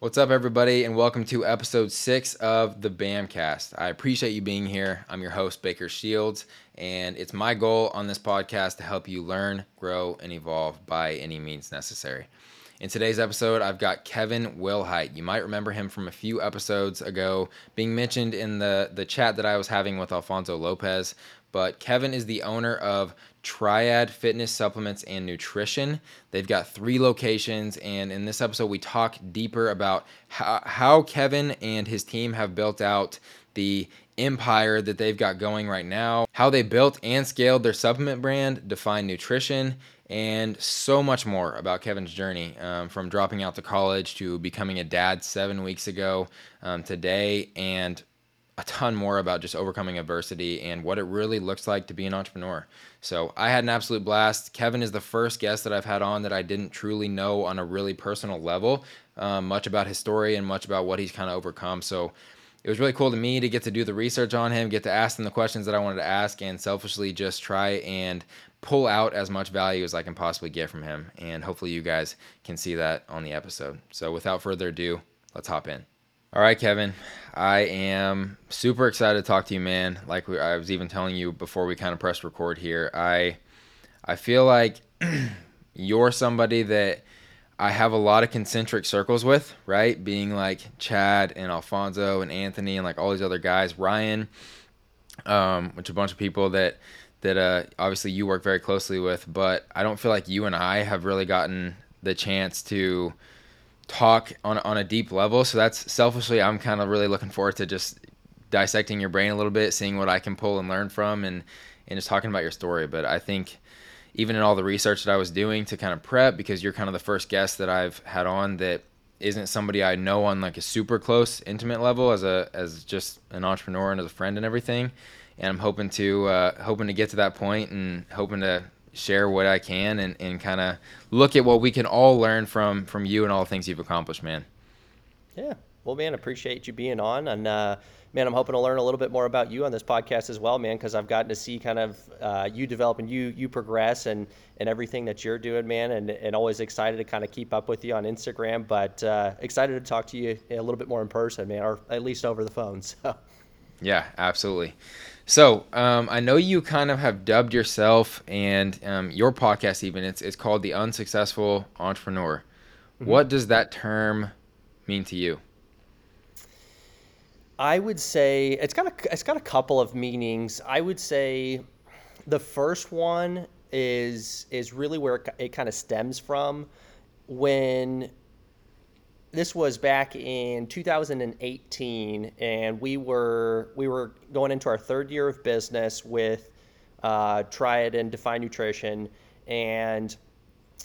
What's up, everybody, and welcome to episode six of the BAMcast. I appreciate you being here. I'm your host, Bakker Shields, and it's my goal on this podcast to help you learn, grow, and evolve by any means necessary. In today's episode, I've got Kevin Wilhite. You might remember him from a few episodes ago being mentioned in the, the chat that I was having with Alfonso Lopez. But Kevin is the owner of Triad Fitness Supplements and Nutrition. They've got three locations, and in this episode, we talk deeper about how, how Kevin and his team have built out the empire that they've got going right now, how they built and scaled their supplement brand, Define Nutrition, and so much more about Kevin's journey um, from dropping out to college to becoming a dad seven weeks ago um, today, and a ton more about just overcoming adversity and what it really looks like to be an entrepreneur. So I had an absolute blast. Kevin is the first guest that I've had on that I didn't truly know on a really personal level, um, much about his story and much about what he's kind of overcome. So it was really cool to me to get to do the research on him, get to ask him the questions that I wanted to ask, and selfishly just try and pull out as much value as I can possibly get from him. And hopefully, you guys can see that on the episode. So, without further ado, let's hop in. All right, Kevin, I am super excited to talk to you, man. Like I was even telling you before we kind of pressed record here, I I feel like you're somebody that I have a lot of concentric circles with, right? Being like Chad and Alfonso and Anthony and like all these other guys, Ryan, um, which a bunch of people that that uh, obviously you work very closely with, but I don't feel like you and I have really gotten the chance to talk on on a deep level. So that's selfishly, I'm kind of really looking forward to just dissecting your brain a little bit, seeing what I can pull and learn from, and and just talking about your story. But I think even in all the research that I was doing to kind of prep, because you're kind of the first guest that I've had on that isn't somebody I know on like a super close, intimate level as a as just an entrepreneur and as a friend and everything. And I'm hoping to uh, hoping to get to that point and hoping to share what I can and, and kind of look at what we can all learn from from you and all the things you've accomplished, man. Yeah. Well, man, appreciate you being on. And, uh, man, I'm hoping to learn a little bit more about you on this podcast as well, man, because I've gotten to see kind of uh, you develop and you you progress and, and everything that you're doing, man, and, and always excited to kind of keep up with you on Instagram, but uh, excited to talk to you a little bit more in person, man, or at least over the phone. So. Yeah, absolutely. So um, I know you kind of have dubbed yourself and um, your podcast even it's it's called the unsuccessful entrepreneur. Mm-hmm. What does that term mean to you? I would say it's got a it's got a couple of meanings. I would say the first one is is really where it, it kind of stems from when this was back in 2018 and we were we were going into our third year of business with uh, Triad and Define Nutrition and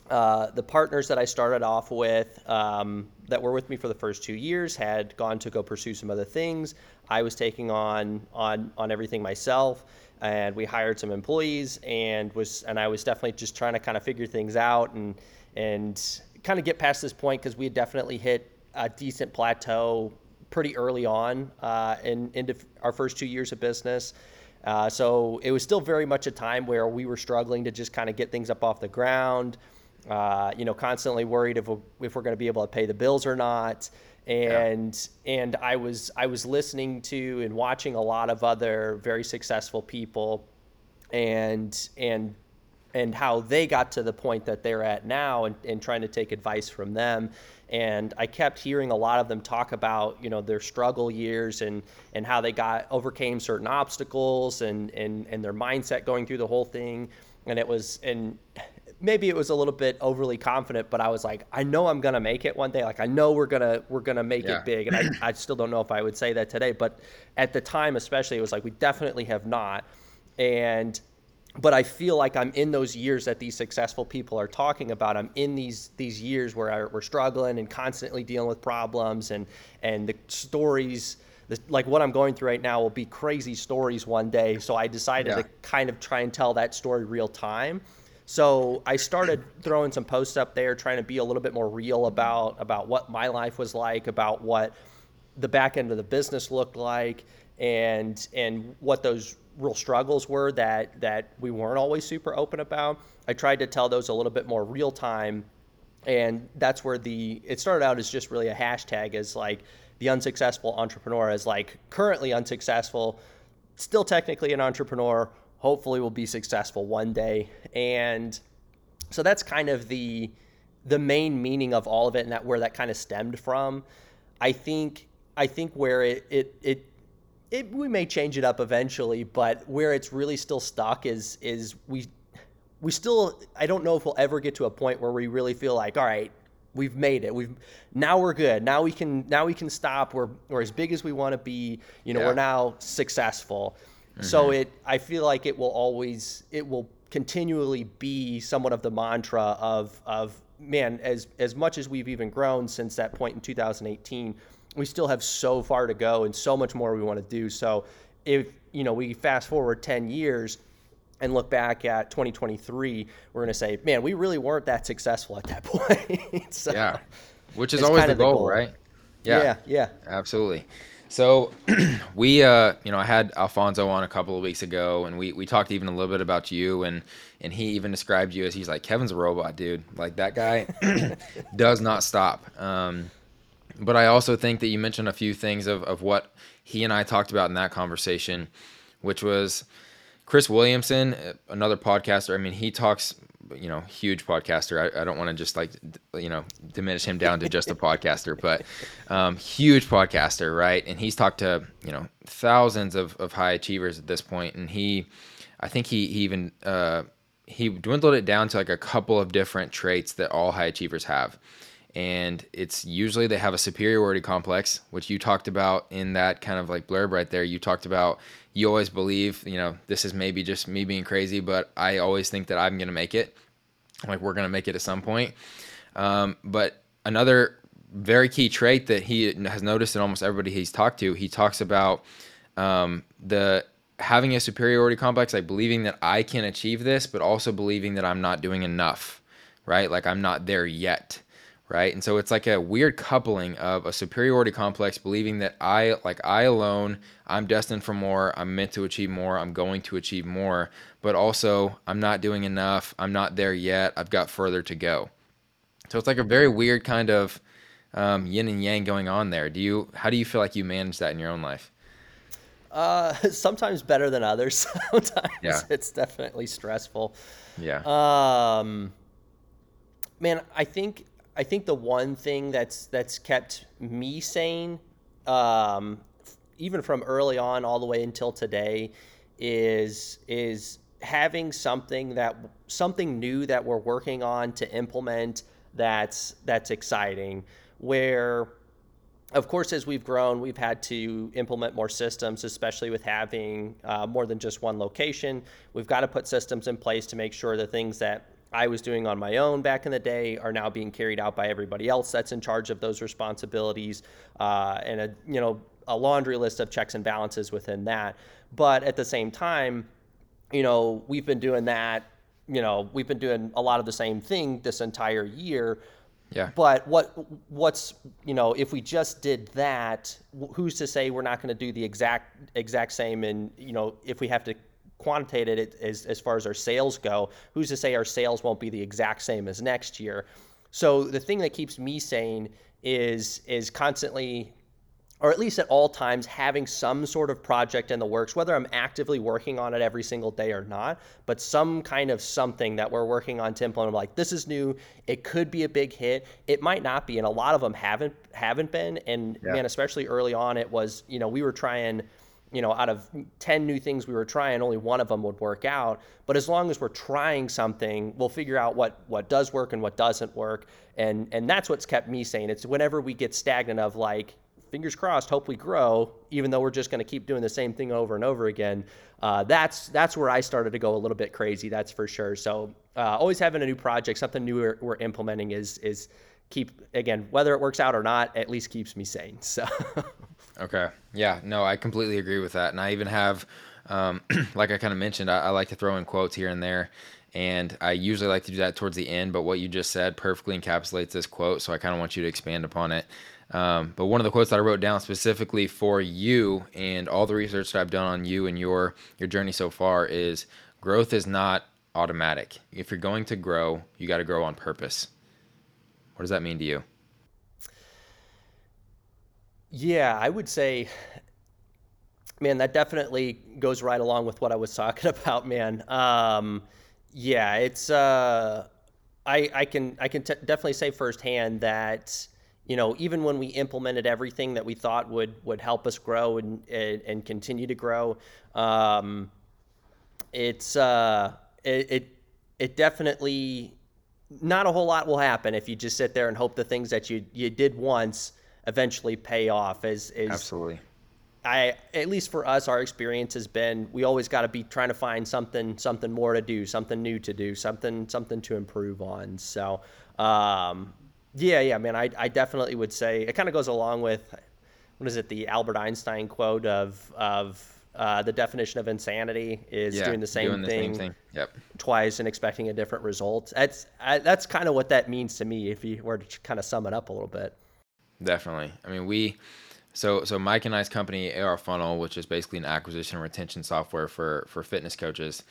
uh, the partners that I started off with um, that were with me for the first two years had gone to go pursue some other things. I was taking on on on everything myself, and we hired some employees and was and I was definitely just trying to kind of figure things out and and kind of get past this point because we had definitely hit a decent plateau pretty early on uh, in into our first two years of business. Uh, so it was still very much a time where we were struggling to just kind of get things up off the ground uh, you know, constantly worried if we're, if we're going to be able to pay the bills or not. And yeah. and I was I was listening to and watching a lot of other very successful people, and and and how they got to the point that they're at now and, and trying to take advice from them and i kept hearing a lot of them talk about you know their struggle years and and how they got overcame certain obstacles and and and their mindset going through the whole thing and it was and maybe it was a little bit overly confident, but I was like, I know I'm gonna make it one day. Like I know we're gonna we're gonna make yeah. it big, and I, I still don't know if I would say that today, but at the time, especially, it was like we definitely have not, and but I feel like I'm in those years that these successful people are talking about. I'm in these these years where I, we're struggling and constantly dealing with problems, and and the stories. like what I'm going through right now will be crazy stories one day. So I decided yeah. to kind of try and tell that story real time so I started throwing some posts up there, trying to be a little bit more real about about what my life was like, about what the back end of the business looked like, and and what those real struggles were that that we weren't always super open about. I tried to tell those a little bit more real time and that's where the it started out as just really a hashtag as like the unsuccessful entrepreneur as like currently unsuccessful, still technically an entrepreneur, hopefully will be successful one day. And so that's kind of the the main meaning of all of it and that where that kind of stemmed from. I think I think where it it it it, we may change it up eventually, but where it's really still stuck is is we we still I don't know if we'll ever get to a point where we really feel like all right we've made it. We've now we're good. Now we can now we can stop. We're we're as big as we want to be. You know yeah. we're now successful. Mm-hmm. so it I feel like it will always it will continually be somewhat of the mantra of of man as as much as we've even grown since that point in 2018 we still have so far to go and so much more we want to do so if you know we fast forward 10 years and look back at 2023, we're going to say, man, we really weren't that successful at that point. so yeah, which is always the goal, the goal, right? Yeah, yeah, yeah. absolutely. So we, uh, you know, I had Alfonso on a couple of weeks ago, and we we talked even a little bit about you, and and he even described you as he's like Kevin's a robot, dude. Like that guy does not stop. Um, but I also think that you mentioned a few things of of what he and I talked about in that conversation, which was Chris Williamson, another podcaster. I mean, he talks, you know, huge podcaster. I, I don't want to just like, you know, diminish him down to just a podcaster, but um, huge podcaster, right? And he's talked to, you know, thousands of, of high achievers at this point, and he, I think he, he even uh, he dwindled it down to like a couple of different traits that all high achievers have and it's usually they have a superiority complex which you talked about in that kind of like blurb right there. You talked about you always believe you know this is maybe just me being crazy but i always think that i'm going to make it. Like we're going to make it at some point. Um, but another very key trait that he has noticed in almost everybody he's talked to he talks about um, the having a superiority complex like believing that i can achieve this but also believing that i'm not doing enough right? Like i'm not there yet right? And so it's like a weird coupling of a superiority complex, believing that I, like I alone, I'm destined for more, I'm meant to achieve more, I'm going to achieve more, but also I'm not doing enough, I'm not there yet, I've got further to go. So it's like a very weird kind of um, yin and yang going on there. Do you, how do you feel like you manage that in your own life? Uh, sometimes better than others. sometimes yeah. it's definitely stressful. Yeah. Um, man, I think I think the one thing that's that's kept me sane, um, even from early on all the way until today, is is having something that something new that we're working on to implement that's that's exciting. Where of course, as we've grown, we've had to implement more systems, especially with having uh, more than just one location. We've got to put systems in place to make sure the things that I was doing on my own back in the day are now being carried out by everybody else that's in charge of those responsibilities, uh, and a you know a laundry list of checks and balances within that. But at the same time, you know we've been doing that. You know we've been doing a lot of the same thing this entire year. Yeah. But what what's you know if we just did that, who's to say we're not going to do the exact exact same? And you know if we have to quantitated it as, as far as our sales go, who's to say our sales won't be the exact same as next year? So the thing that keeps me sane is is constantly or at least at all times having some sort of project in the works whether i'm actively working on it every single day or not but some kind of something that we're working on temple and i'm like this is new. It could be a big hit. It might not be and a lot of them haven't haven't been. And yeah. man especially early on it was you know we were trying you know, out of 10 new things we were trying, only one of them would work out. But as long as we're trying something, we'll figure out what, what does work and what doesn't work. And, and that's what's kept me sane. It's whenever we get stagnant of like, fingers crossed, hope we grow, even though we're just going to keep doing the same thing over and over again. Uh, that's, that's where I started to go a little bit crazy. That's for sure. So uh, always having a new project, something new we're, we're implementing is, is keep, again, whether it works out or not, at least keeps me sane. So. Okay. Yeah. No, I completely agree with that. And I even have, um, like I kind of mentioned, I, I, like to throw in quotes here and there. And I usually like to do that towards the end. But what you just said perfectly encapsulates this quote. So I kind of want you to expand upon it. Um, but one of the quotes that I wrote down specifically for you and all the research that I've done on you and your your journey so far is growth is not automatic. If you're going to grow, you got to grow on purpose. What does that mean to you? Yeah, I would say, man, that definitely goes right along with what I was talking about, man. Um, yeah, it's uh, I I can I can t- definitely say firsthand that you know even when we implemented everything that we thought would would help us grow and and, and continue to grow, um, it's uh, it, it it definitely not a whole lot will happen if you just sit there and hope the things that you you did once eventually pay off. As is Absolutely. I at least for us, our experience has been we always got to be trying to find something something more to do, something new to do, something something to improve on. So um, yeah, yeah, man, I I definitely would say it kind of goes along with what is it the Albert Einstein quote of of uh, the definition of insanity is Yeah, doing the same doing the thing same thing. Yep. twice and expecting a different result. That's I, that's kind of what that means to me. If you were to kind of sum it up a little bit. Definitely. I mean, we so so Mike and I's company AR Funnel, which is basically an acquisition and retention software for for fitness coaches.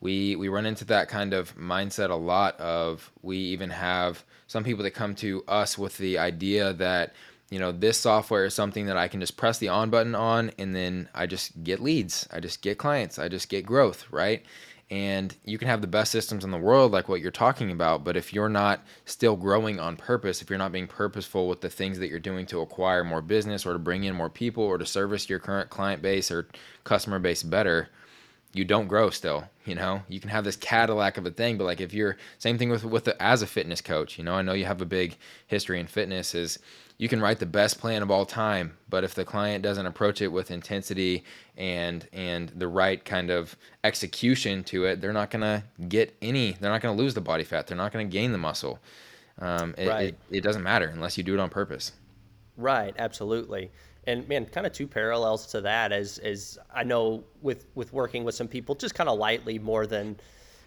We we run into that kind of mindset a lot of we even have some people that come to us with the idea that you know this software is something that I can just press the on button on and then I just get leads, I just get clients, I just get growth, right? And you can have the best systems in the world, like what you're talking about, but if you're not still growing on purpose, if you're not being purposeful with the things that you're doing to acquire more business or to bring in more people or to service your current client base or customer base better, you don't grow still you know? You can have this cadillac of a thing but like if you're same thing with with the, as a fitness coach you know? I know you have a big history in fitness is you can write the best plan of all time but if the client doesn't approach it with intensity and and the right kind of execution to it they're not going to get any they're not going to lose the body fat they're not going to gain the muscle um, it, Right. it, it doesn't matter unless you do it on purpose Right, absolutely. And man, kind of two parallels to that as as I know with with working with some people just kind of lightly more than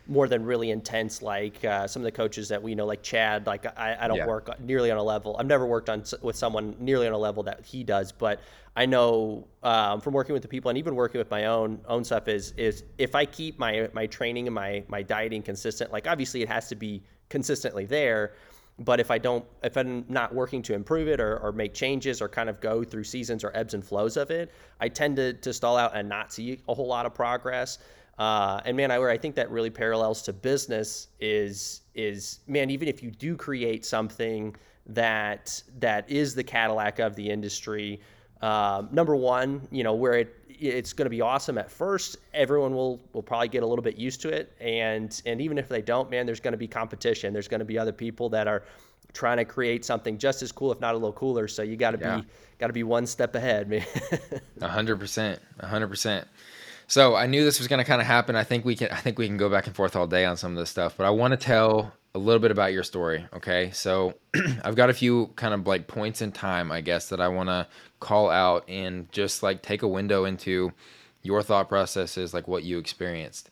more than really intense like uh, some of the coaches that we know like Chad like I, I don't Yeah. work nearly on a level I've never worked on with someone nearly on a level that he does but I know um, from working with the people and even working with my own own stuff is is if I keep my my training and my my dieting consistent like obviously it has to be consistently there but if I don't, if I'm not working to improve it or, or make changes or kind of go through seasons or ebbs and flows of it, I tend to, to stall out and not see a whole lot of progress. Uh, and man, I where I think that really parallels to business is is man, even if you do create something that that is the Cadillac of the industry, um, number one, you know where it it's going to be awesome at first. Everyone will will probably get a little bit used to it, and and even if they don't, man, there's going to be competition. There's going to be other people that are trying to create something just as cool, if not a little cooler. So you got to Yeah. be got to be one step ahead, man. A hundred percent, a hundred percent. So I knew this was going to kind of happen. I think we can. I think we can go back and forth all day on some of this stuff, but I want to tell a little bit about your story. Okay, so I've got a few kind of like points in time, I guess, that I want to call out and just like take a window into your thought processes, like what you experienced.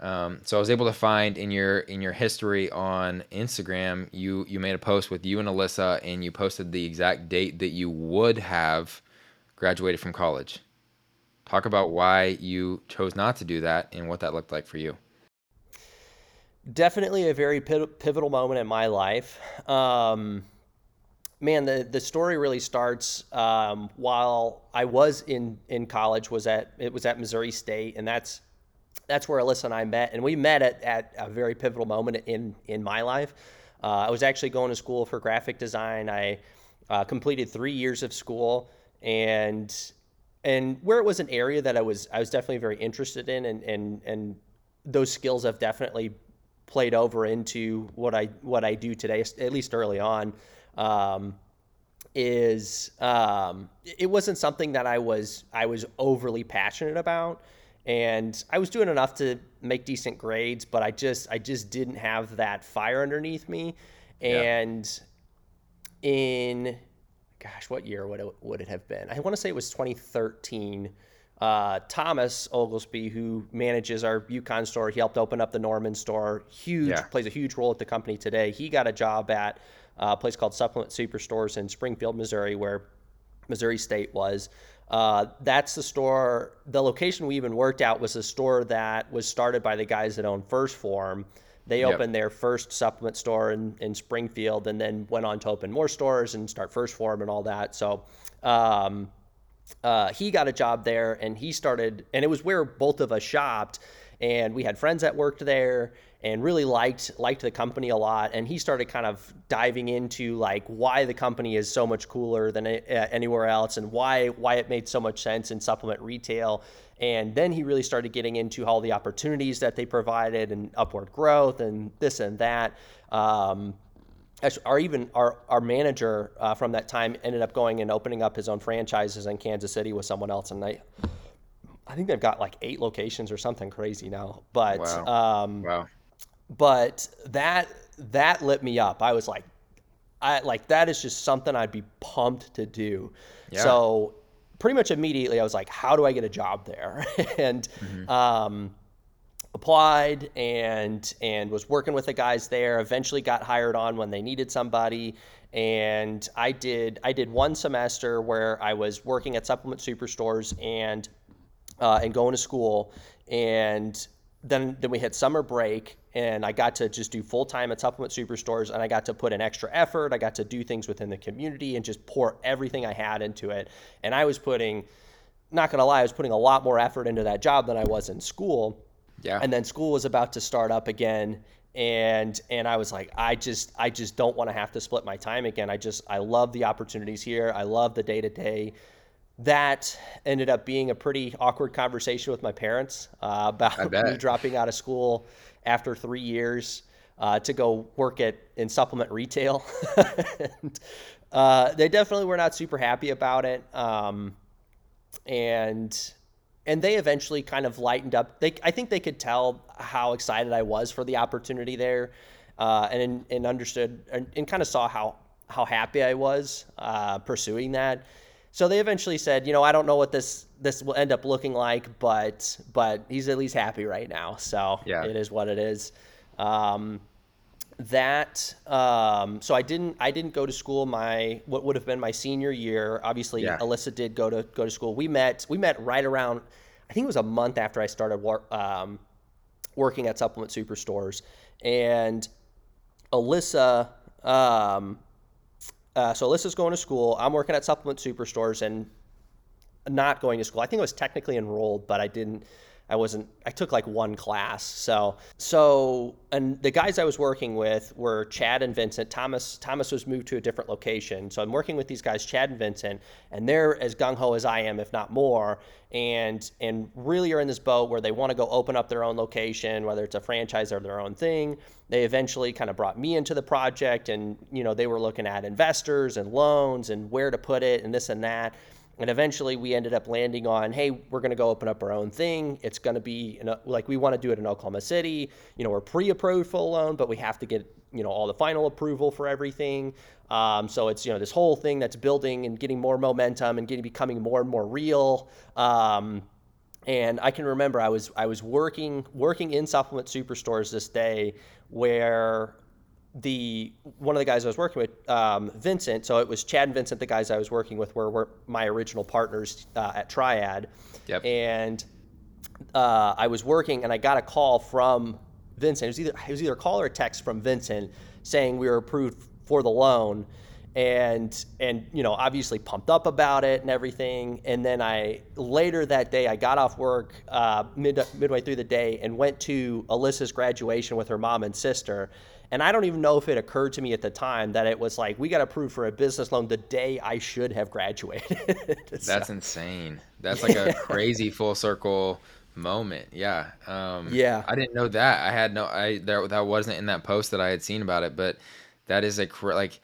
Um, so I was able to find in your in your history on Instagram, you you made a post with you and Alyssa, and you posted the exact date that you would have graduated from college. Talk about why you chose not to do that and what that looked like for you. Definitely a very pivotal moment in my life. Um, man, the the story really starts um, while I was in in college. Was at it was at Missouri State, and that's that's where Alyssa and I met, and we met at, at a very pivotal moment in in my life. Uh, I was actually going to school for graphic design. I uh, completed three years of school, and and where it was an area that I was I was definitely very interested in, and and and those skills have definitely played over into what I what I do today, at least early on. Um, is um, it wasn't something that I was I was overly passionate about, and I was doing enough to make decent grades, but I just I just didn't have that fire underneath me, and in gosh, what year would it, would it have been? I want to say it was 2013. Uh, Thomas Oglesby, who manages our Yukon store, he helped open up the Norman store. Huge, Yeah. plays a huge role at the company today. He got a job at uh, a place called Supplement Superstores in Springfield, Missouri, where Missouri State was. Uh, that's the store. The location we even worked out was a store that was started by the guys that own First Form They Yep. opened their first supplement store in, in Springfield and then went on to open more stores and start First Form and all that. So um, uh, he got a job there and he started, and it was where both of us shopped. And we had friends that worked there and really liked liked the company a lot. And he started kind of diving into like why the company is so much cooler than uh, anywhere else and why why it made so much sense in supplement retail. And then he really started getting into all the opportunities that they provided and upward growth and this and that. Um, our even our our manager uh, from that time ended up going and opening up his own franchises in Kansas City with someone else, and I I think they've got like eight locations or something crazy now. But Wow. um, Wow. But that that lit me up. I was like, I like that is just something I'd be pumped to do. Yeah. So pretty much immediately, I was like, how do I get a job there? and um, applied and and was working with the guys there. Eventually, got hired on when they needed somebody. And I did I did one semester where I was working at supplement superstores and uh, and going to school. And then then we had summer break, and I got to just do full time at supplement superstores, and I got to put in extra effort. I got to do things within the community and just pour everything I had into it. And I was putting, not gonna lie, I was putting a lot more effort into that job than I was in school Yeah. and then school was about to start up again and and I was like I just I just don't want to have to split my time again. I just I love the opportunities here. I love the day to day. That ended up being a pretty awkward conversation with my parents uh, about me dropping out of school after three years uh, to go work at in supplement retail. and, uh, they definitely were not super happy about it. Um, and and they eventually kind of lightened up. They, I think they could tell how excited I was for the opportunity there, uh, and and understood and, and kind of saw how how happy I was uh, pursuing that. So they eventually said, you know, I don't know what this this will end up looking like, but but he's at least happy right now. So Yeah. it is what it is. Um, that um, so I didn't I didn't go to school my what would have been my senior year. Obviously, Yeah. Alyssa did go to go to school. We met we met right around I think it was a month after I started wor- um, working at supplement superstores, and Alyssa. Um, uh, so Alyssa's going to school. I'm working at supplement superstores and not going to school. I think I was technically enrolled, but I didn't. I wasn't. I took like one class. So so and the guys I was working with were Chad and Vincent. Thomas Thomas was moved to a different location. So I'm working with these guys, Chad and Vincent, and they're as gung ho as I am, if not more. And and really are in this boat where they want to go open up their own location, whether it's a franchise or their own thing. They eventually kind of brought me into the project, and you know they were looking at investors and loans and where to put it and this and that. And eventually we ended up landing on, hey, we're going to go open up our own thing. It's going to be a, like we want to do it in Oklahoma City. You know, we're pre-approved for a loan, but we have to get you know all the final approval for everything. Um, so it's you know this whole thing that's building and getting more momentum and getting becoming more and more real. Um, and I can remember I was I was working working in supplement superstores this day where the one of the guys I was working with, um, Vincent. So it was Chad and Vincent, the guys I was working with, were, were my original partners uh, at Triad. Yep. And uh, I was working, and I got a call from Vincent. It was either it was either a call or a text from Vincent saying we were approved for the loan, and and you know obviously pumped up about it and everything. And then I later that day I got off work uh, mid midway through the day and went to Alyssa's graduation with her mom and sister. And I don't even know if it occurred to me at the time that it was like we got approved for a business loan the day I should have graduated. So- That's insane. That's like a crazy full circle moment. Yeah. Um, Yeah. I didn't know that. I had no. I there that wasn't in that post that I had seen about it, but that is a like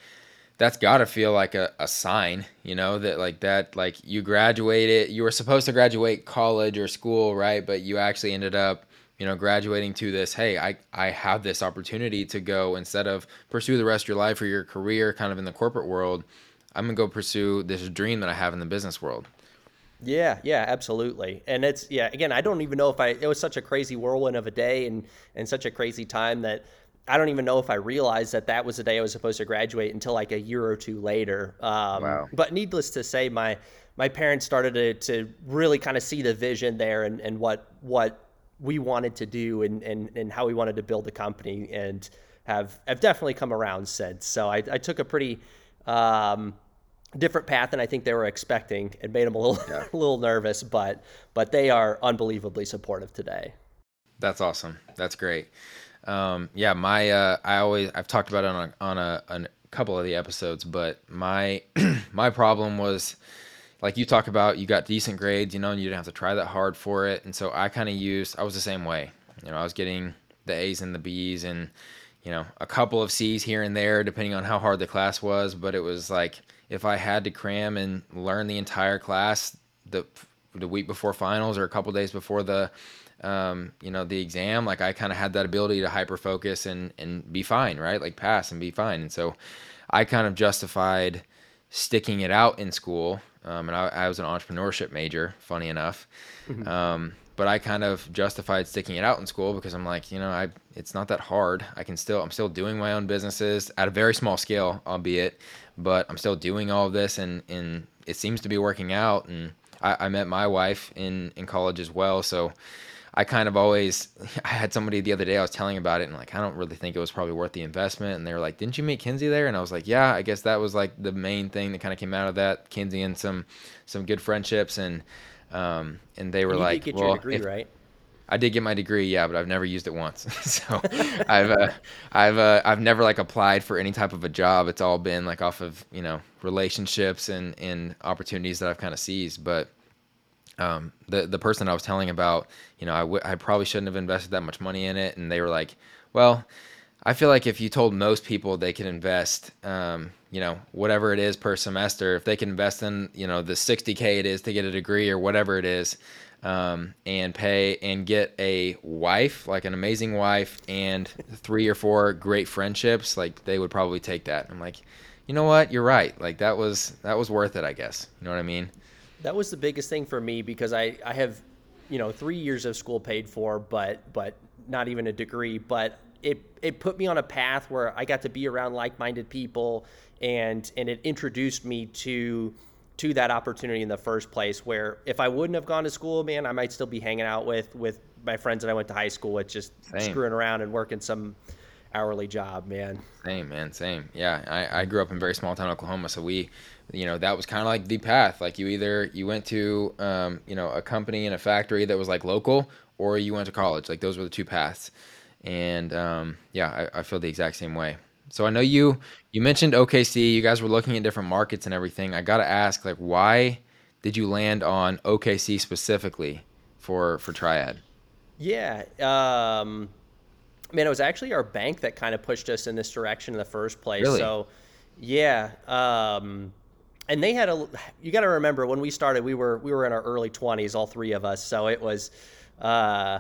that's got to feel like a, a sign, you know, that like that like you graduated. You were supposed to graduate college or school, right? But you actually ended up. You know, graduating to this, hey, I, I have this opportunity to go instead of pursue the rest of your life or your career kind of in the corporate world. I'm gonna go pursue this dream that I have in the business world. Yeah, yeah, absolutely. And it's yeah, again, I don't even know if I it was such a crazy whirlwind of a day and and such a crazy time that I don't even know if I realized that that was the day I was supposed to graduate until like a year or two later. Um, Wow. But needless to say, my my parents started to, to really kind of see the vision there and, and what what we wanted to do and, and, and how we wanted to build the company and have, have definitely come around since. So I, I took a pretty um, different path than I think they were expecting. It made them a little, yeah. a little nervous, but, but they are unbelievably supportive today. That's awesome. That's great. Um, yeah, my uh, I always I've talked about it on a, on a, a couple of the episodes, but my my problem was like you talk about you got decent grades, you know, and you didn't have to try that hard for it. And so I kind of used I was the same way. You know, I was getting the A's and the B's and you know, a couple of C's here and there depending on how hard the class was, but it was like if I had to cram and learn the entire class the the week before finals or a couple days before the um, you know, the exam, like I kind of had that ability to hyper focus and and be fine, right? Like pass and be fine. And so I kind of justified sticking it out in school. Um, and I, I, was an entrepreneurship major, funny enough. Mm-hmm. Um, but I kind of justified sticking it out in school because I'm like, you know, I it's not that hard. I can still I'm still doing my own businesses at a very small scale, albeit, but I'm still doing all of this and and it seems to be working out. And I, I met my wife in in college as well, so I kind of always I had somebody the other day I was telling about it and like I don't really think it was probably worth the investment and they were like didn't you meet Kinsey there and I was like yeah I guess that was like the main thing that kind of came out of that Kinsey and some some good friendships and um and they were and like well degree, if, right I did get my degree, yeah, but I've never used it once. so I've uh, I've uh, I've never like applied for any type of a job. It's all been like off of you know relationships and and opportunities that I've kind of seized. But um, the the person I was telling about, you know, I, w- I probably shouldn't have invested that much money in it, and they were like, well. I feel like if you told most people they could invest, um, you know, whatever it is per semester, if they can invest in, you know, the 60K it is to get a degree or whatever it is, um, and pay and get a wife, like an amazing wife, and three or four great friendships, like they would probably take that. I'm like, you know what? You're right. Like that was that was worth it, I guess. You know what I mean? That was the biggest thing for me because I, I have, you know, three years of school paid for, but but not even a degree. But it it put me on a path where I got to be around like minded people and and it introduced me to to that opportunity in the first place where if I wouldn't have gone to school, man, I might still be hanging out with with my friends that I went to high school with just Same. screwing around and working some hourly job, man. Same, man, same. Yeah, I, I grew up in very small town, Oklahoma, so we you know that was kind of like the path. Like you either you went to um, you know a company in a factory that was like local or you went to college. Like those were the two paths. And um, yeah I, I, feel the exact same way. So i know you you mentioned okc you guys were looking at different markets and everything. I gotta ask like why did you land on okc specifically for for triad? Yeah um man it was actually our bank that kind of pushed us in this direction in the first place. Really? so yeah um and they had a you got to remember when we started we were we were in our early 20s all three of us so it was uh,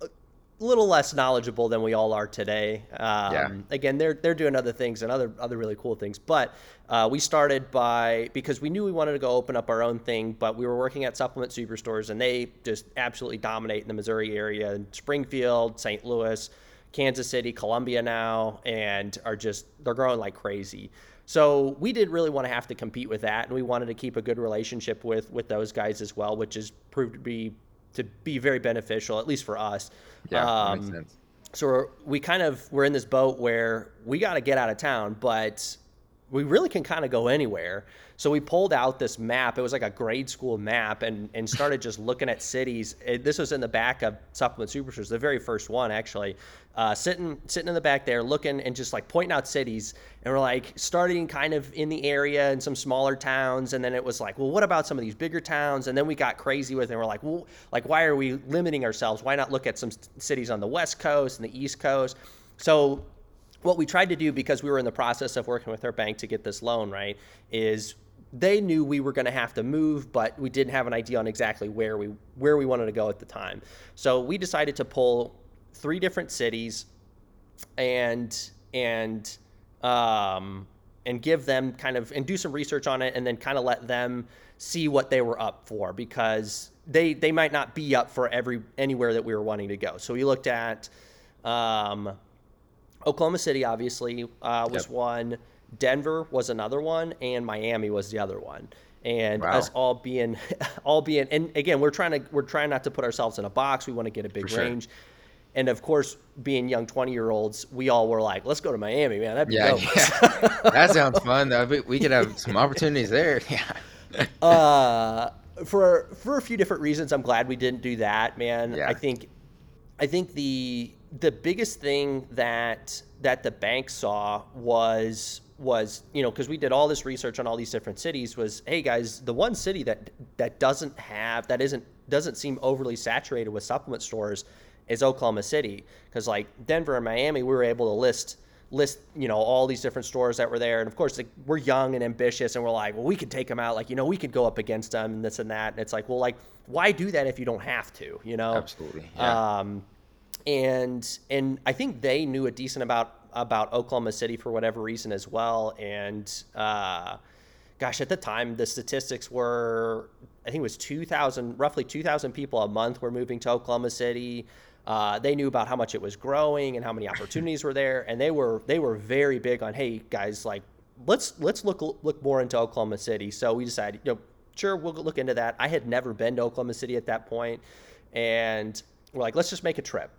a little less knowledgeable than we all are today um, yeah. again they're they're doing other things and other other really cool things but uh, we started by because we knew we wanted to go open up our own thing but we were working at supplement superstores and they just absolutely dominate in the missouri area in springfield st louis kansas city columbia now and are just they're growing like crazy so we didn't really want to have to compete with that, and we wanted to keep a good relationship with with those guys as well, which has proved to be to be very beneficial, at least for us. Yeah, um, makes sense. So we kind of we're in this boat where we got to get out of town, but we really can kind of go anywhere. So we pulled out this map. It was like a grade school map, and and started just looking at cities. It, this was in the back of Supplement Superstores, the very first one actually. Uh, sitting sitting in the back there, looking and just like pointing out cities, and we're like starting kind of in the area and some smaller towns, and then it was like, well, what about some of these bigger towns? And then we got crazy with it. And we're like, well, like why are we limiting ourselves? Why not look at some cities on the West Coast and the East Coast? So what we tried to do because we were in the process of working with our bank to get this loan right is they knew we were going to have to move, but we didn't have an idea on exactly where we where we wanted to go at the time. So we decided to pull three different cities and and um, and give them kind of and do some research on it, and then kind of let them see what they were up for because they they might not be up for every anywhere that we were wanting to go. So we looked at um, Oklahoma City, obviously, uh, was yep. one. Denver was another one, and Miami was the other one. and Wow. us all being all being and again we're trying to we're trying not to put ourselves in a box we want to get a big sure. range and of course being young 20 year olds we all were like let's go to miami man that'd be Yeah, dope yeah. that sounds fun. Though. We- We could have some opportunities there. Yeah. uh, for for a few different reasons, I'm glad we didn't do that, man. Yeah. I think I think the the biggest thing that that the bank saw was was you know because we did all this research on all these different cities was hey guys the one city that that doesn't have that isn't doesn't seem overly saturated with supplement stores is Oklahoma City. Because like Denver and Miami we were able to list list you know all these different stores that were there. And of course like, we're young and ambitious and we're like well we could take them out. Like you know we could go up against them and this and that. And it's like well like why do that if you don't have to you know? Absolutely. Yeah. um, and and I think they knew a decent about about Oklahoma City for whatever reason as well. And uh, gosh, at the time the statistics were I think it was two thousand, roughly two thousand people a month were moving to Oklahoma City. Uh, they knew about how much it was growing and how many opportunities were there, and they were they were very big on hey guys like let's let's look look more into Oklahoma City. So we decided you know sure we'll look into that. I had never been to Oklahoma City at that point, and we're like let's just make a trip.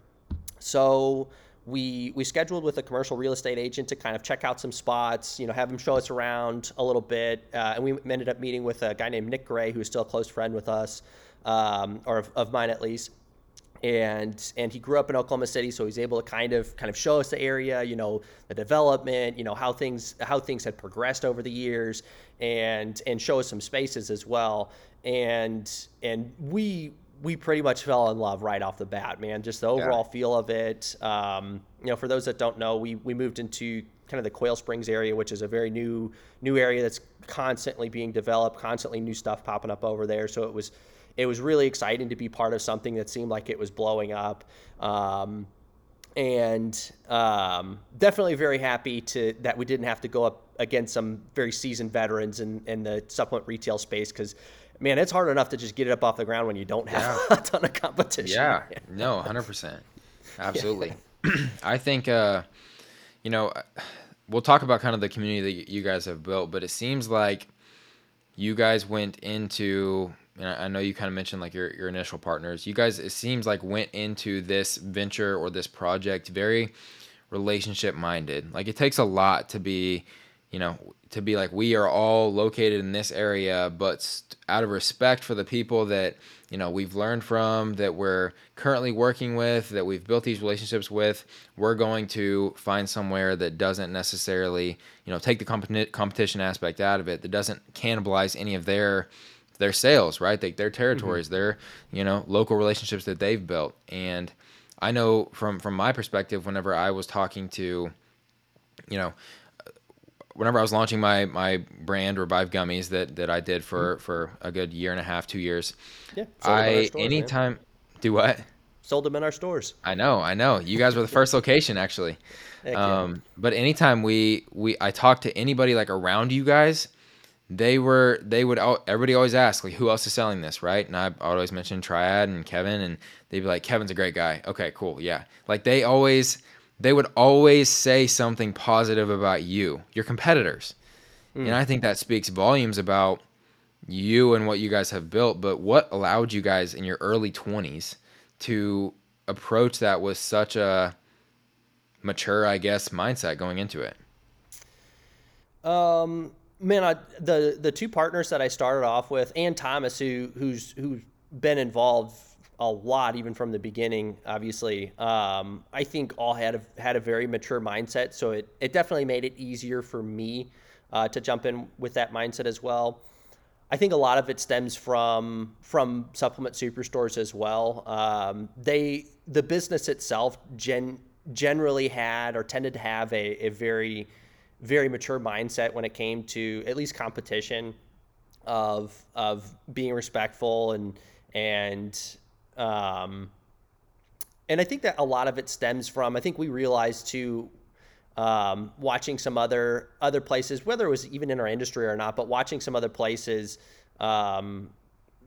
So we we scheduled with a commercial real estate agent to kind of check out some spots, you know, have him show us around a little bit, uh, and we ended up meeting with a guy named Nick Gray, who's still a close friend with us, um, or of, of mine at least. And and he grew up in Oklahoma City, so he's able to kind of kind of show us the area, you know, the development, you know, how things how things had progressed over the years, and and show us some spaces as well. And and we we pretty much fell in love right off the bat, man. Just the overall feel of it. Um, you know, for those that don't know, we we moved into kind of the Quail Springs area, which is a very new new area that's constantly being developed, constantly new stuff popping up over there. So it was it was really exciting to be part of something that seemed like it was blowing up. Um, and um, definitely very happy to that we didn't have to go up against some very seasoned veterans in, in the supplement retail space because man it's hard enough to just get it up off the ground when you don't have a ton of competition Yeah, no, hundred percent, absolutely. I think, uh, you know, we'll talk about kind of the community that you guys have built, but it seems like you guys went into, and I I know you kind of mentioned like your your initial partners. You guys, it seems like went into this venture or this project very relationship minded. Like it takes a lot to be, you know, to be like we are all located in this area, but st- out of respect for the people that you know we've learned from, that we're currently working with, that we've built these relationships with, we're going to find somewhere that doesn't necessarily, you know, take the competi- competition aspect out of it, that doesn't cannibalize any of their their sales, right? Like their mm-hmm. territories, their you know local relationships that they've built. And I know from from my perspective, whenever I was talking to, you know, whenever I was launching my my brand Revive Gummies that that I did for for a good year and a half, two years. yeah sold them in our I stores, man. anytime do what? sold them in our stores I know, I know. You guys were the first location actually. Yeah. Um, but anytime we we I talked to anybody like around you guys, they were they would everybody always ask like who else is selling this, right? And I, I would always mention Triad and Kevin, and they'd be like Kevin's a great guy. Okay, cool, yeah. Like they always they would always say something positive about you, your competitors, and I think that speaks volumes about you and what you guys have built. But what allowed you guys in your early twenties to approach that with such a mature, I guess, mindset going into it. Um, man, I, the the two partners that I started off with, and Thomas, who who's who's been involved a lot even from the beginning. Obviously, um, I think all had a, had a very mature mindset, so it it definitely made it easier for me uh, to jump in with that mindset as well. I think a lot of it stems from from supplement superstores as well. Um, they the business itself gen, generally had or tended to have a, a very very mature mindset when it came to at least competition of of being respectful and and um, and I think that a lot of it stems from I think we realized too um, watching some other other places whether it was even in our industry or not but watching some other places um,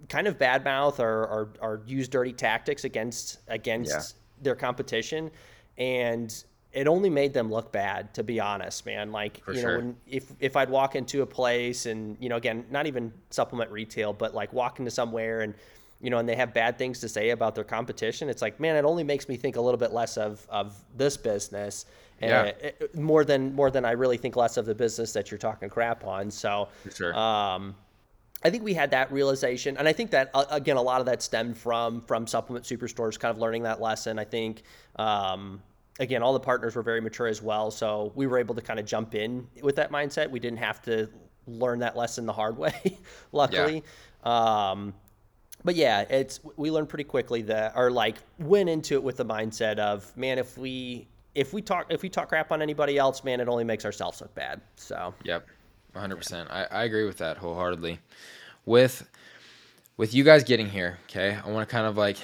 kind of badmouth or, or, or use dirty tactics against against Yeah. their competition and it only made them look bad to be honest man like For you sure. know when, if if i'd walk into a place and you know again not even supplement retail but like walk into somewhere and you know and they have bad things to say about their competition it's like man it only makes me think a little bit less of of this business Yeah. and it- more than more than i really think less of the business that you're talking crap on so sure. um, I think we had that realization, and I think that uh, again, a lot of that stemmed from from supplement superstores, kind of learning that lesson. I think um, again, all the partners were very mature as well, so we were able to kind of jump in with that mindset. We didn't have to learn that lesson the hard way, luckily. Um, but yeah, it's we learned pretty quickly that, or like went into it with the mindset of, man, if we if we talk if we talk crap on anybody else, man, it only makes ourselves look bad. So Yep, 100%. I, I agree with that wholeheartedly. With with you guys getting here, okay, I want to kind of like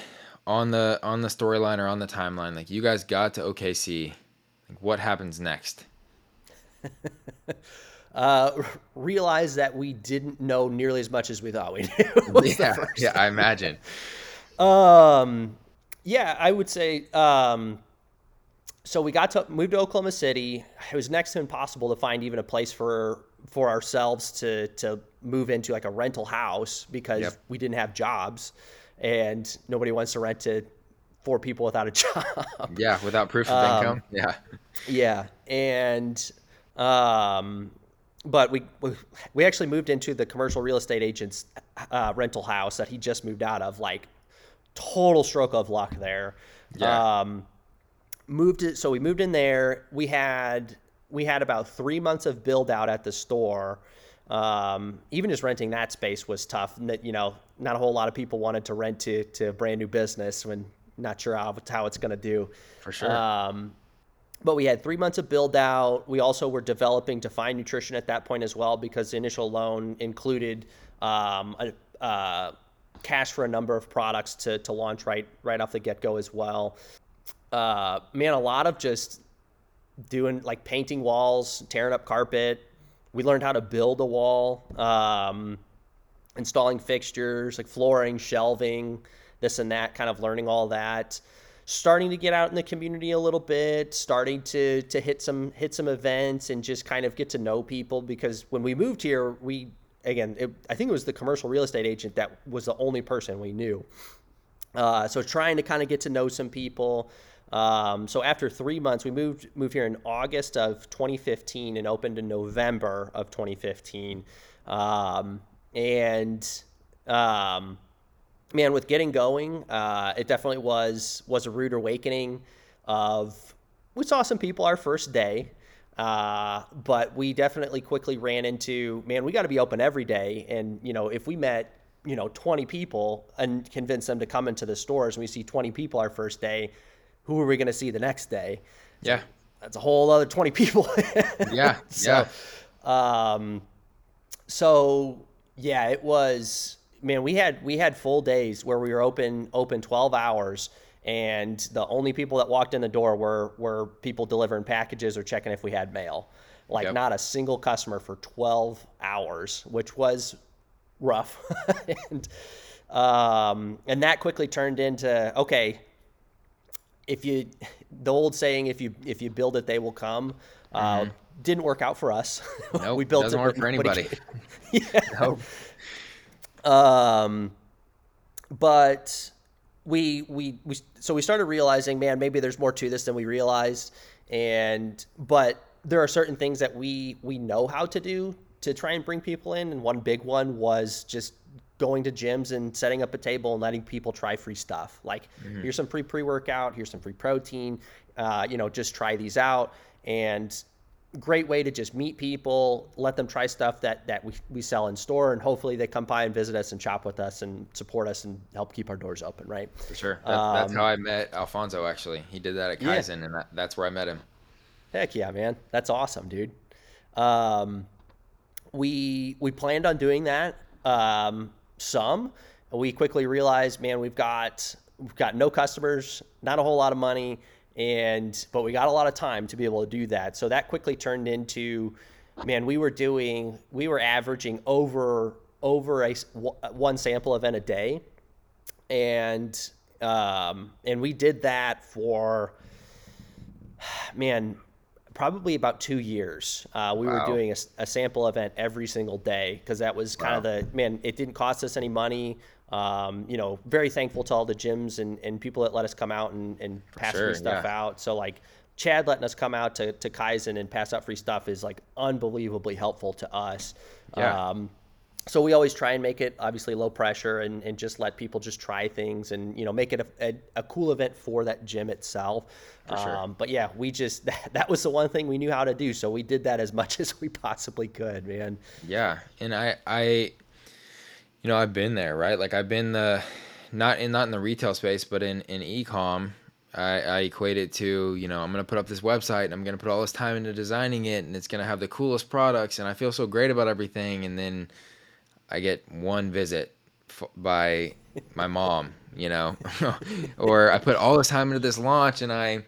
on the on the storyline or on the timeline, like you guys got to OKC. Like what happens next? uh, realize that we didn't know nearly as much as we thought we knew. yeah, yeah, I imagine. Um, yeah, I would say. Um, so we got to move to Oklahoma City. It was next to impossible to find even a place for for ourselves to to move into like a rental house because Yep. we didn't have jobs, and nobody wants to rent to four people without a job. Yeah, without proof of Um, income. Yeah. Yeah, and um, but we, we actually moved into the commercial real estate agent's uh, rental house that he just moved out of. Like total stroke of luck there. Yeah. Um, moved it. So we moved in there. We had we had about three months of build out at the store. Um, even just renting that space was tough. That you know, not a whole lot of people wanted to rent to to a brand new business when not sure how, how it's going to do. For sure. Um, but we had three months of build out. We also were developing Define Nutrition at that point as well because the initial loan included um, a, uh, cash for a number of products to, to launch right right off the get go as well. Uh, man, a lot of just doing like painting walls, tearing up carpet. We learned how to build a wall, um, installing fixtures like flooring, shelving, this and that. Kind of learning all that. Starting to get out in the community a little bit, starting to to hit some hit some events and just kind of get to know people because when we moved here, we again, it, I think it was the commercial real estate agent that was the only person we knew. Uh, so trying to kind of get to know some people. Um, so after three months, we moved moved here in August of 2015 and opened in November of 2015. Um, and um, man, with getting going, uh, it definitely was was a rude awakening. Of we saw some people our first day, uh, but we definitely quickly ran into man, we got to be open every day. And you know, if we met you know 20 people and convince them to come into the stores, and we see 20 people our first day, who are we going to see the next day? yeah. That's a whole other 20 people. Yeah. so, um, so yeah, it was man. We had we had full days where we were open open twelve hours, and the only people that walked in the door were were people delivering packages or checking if we had mail. Like Yep. not a single customer for twelve hours, which was rough, and um, and that quickly turned into okay. If you, the old saying, if you if you build it, they will come. Uh, didn't work out for us. Mm-hmm. Nope, we built doesn't it, work for anybody. yeah. Nope. Um, but we, we we so we started realizing, man, maybe there's more to this than we realized, and but there are certain things that we we know how to do to try and bring people in, and one big one was just going to gyms and setting up a table and letting people try free stuff. Like here's some free pre workout, here's some free protein. Uh, you know, just try these out and great way to just meet people, let them try stuff that that we, we sell in store, and hopefully they come by and visit us and shop with us and support us and help keep our doors open, right? For sure. That's, that's Um, how I met Alfonso, actually. He did that at Yeah. Kaizen, and that, that's where I met him. Heck yeah, man, that's awesome, dude. Um, we we planned on doing that um, some. We quickly realized, man, we've got we've got no customers, not a whole lot of money, and but we got a lot of time to be able to do that. So that quickly turned into, man, we were doing we were averaging over over a one sample event a day, and um, and we did that for man, probably about two years. Uh, we wow. were doing a, a, sample event every single day because that was kind wow. of the man. It didn't cost us any money. Um, you know, very thankful to all the gyms and, and people that let us come out and, and pass sure, free stuff yeah. out. So like Chad letting us come out to, to Kaizen and pass out free stuff is like unbelievably helpful to us. Yeah. Um, so we always try and make it obviously low pressure and, and just let people just try things and you know make it a, a, a cool event for that gym itself sure. um, but yeah we just that, that was the one thing we knew how to do so we did that as much as we possibly could man yeah and i i you know i've been there right like i've been the not in not in the retail space but in in ecom I, I equate it to, you know, I'm to put up this website and I'm to put all this time into designing it and it's to have the coolest products and I feel so great about everything. And then I get one visit f- by my mom, you know, or I put all this time into this launch and I,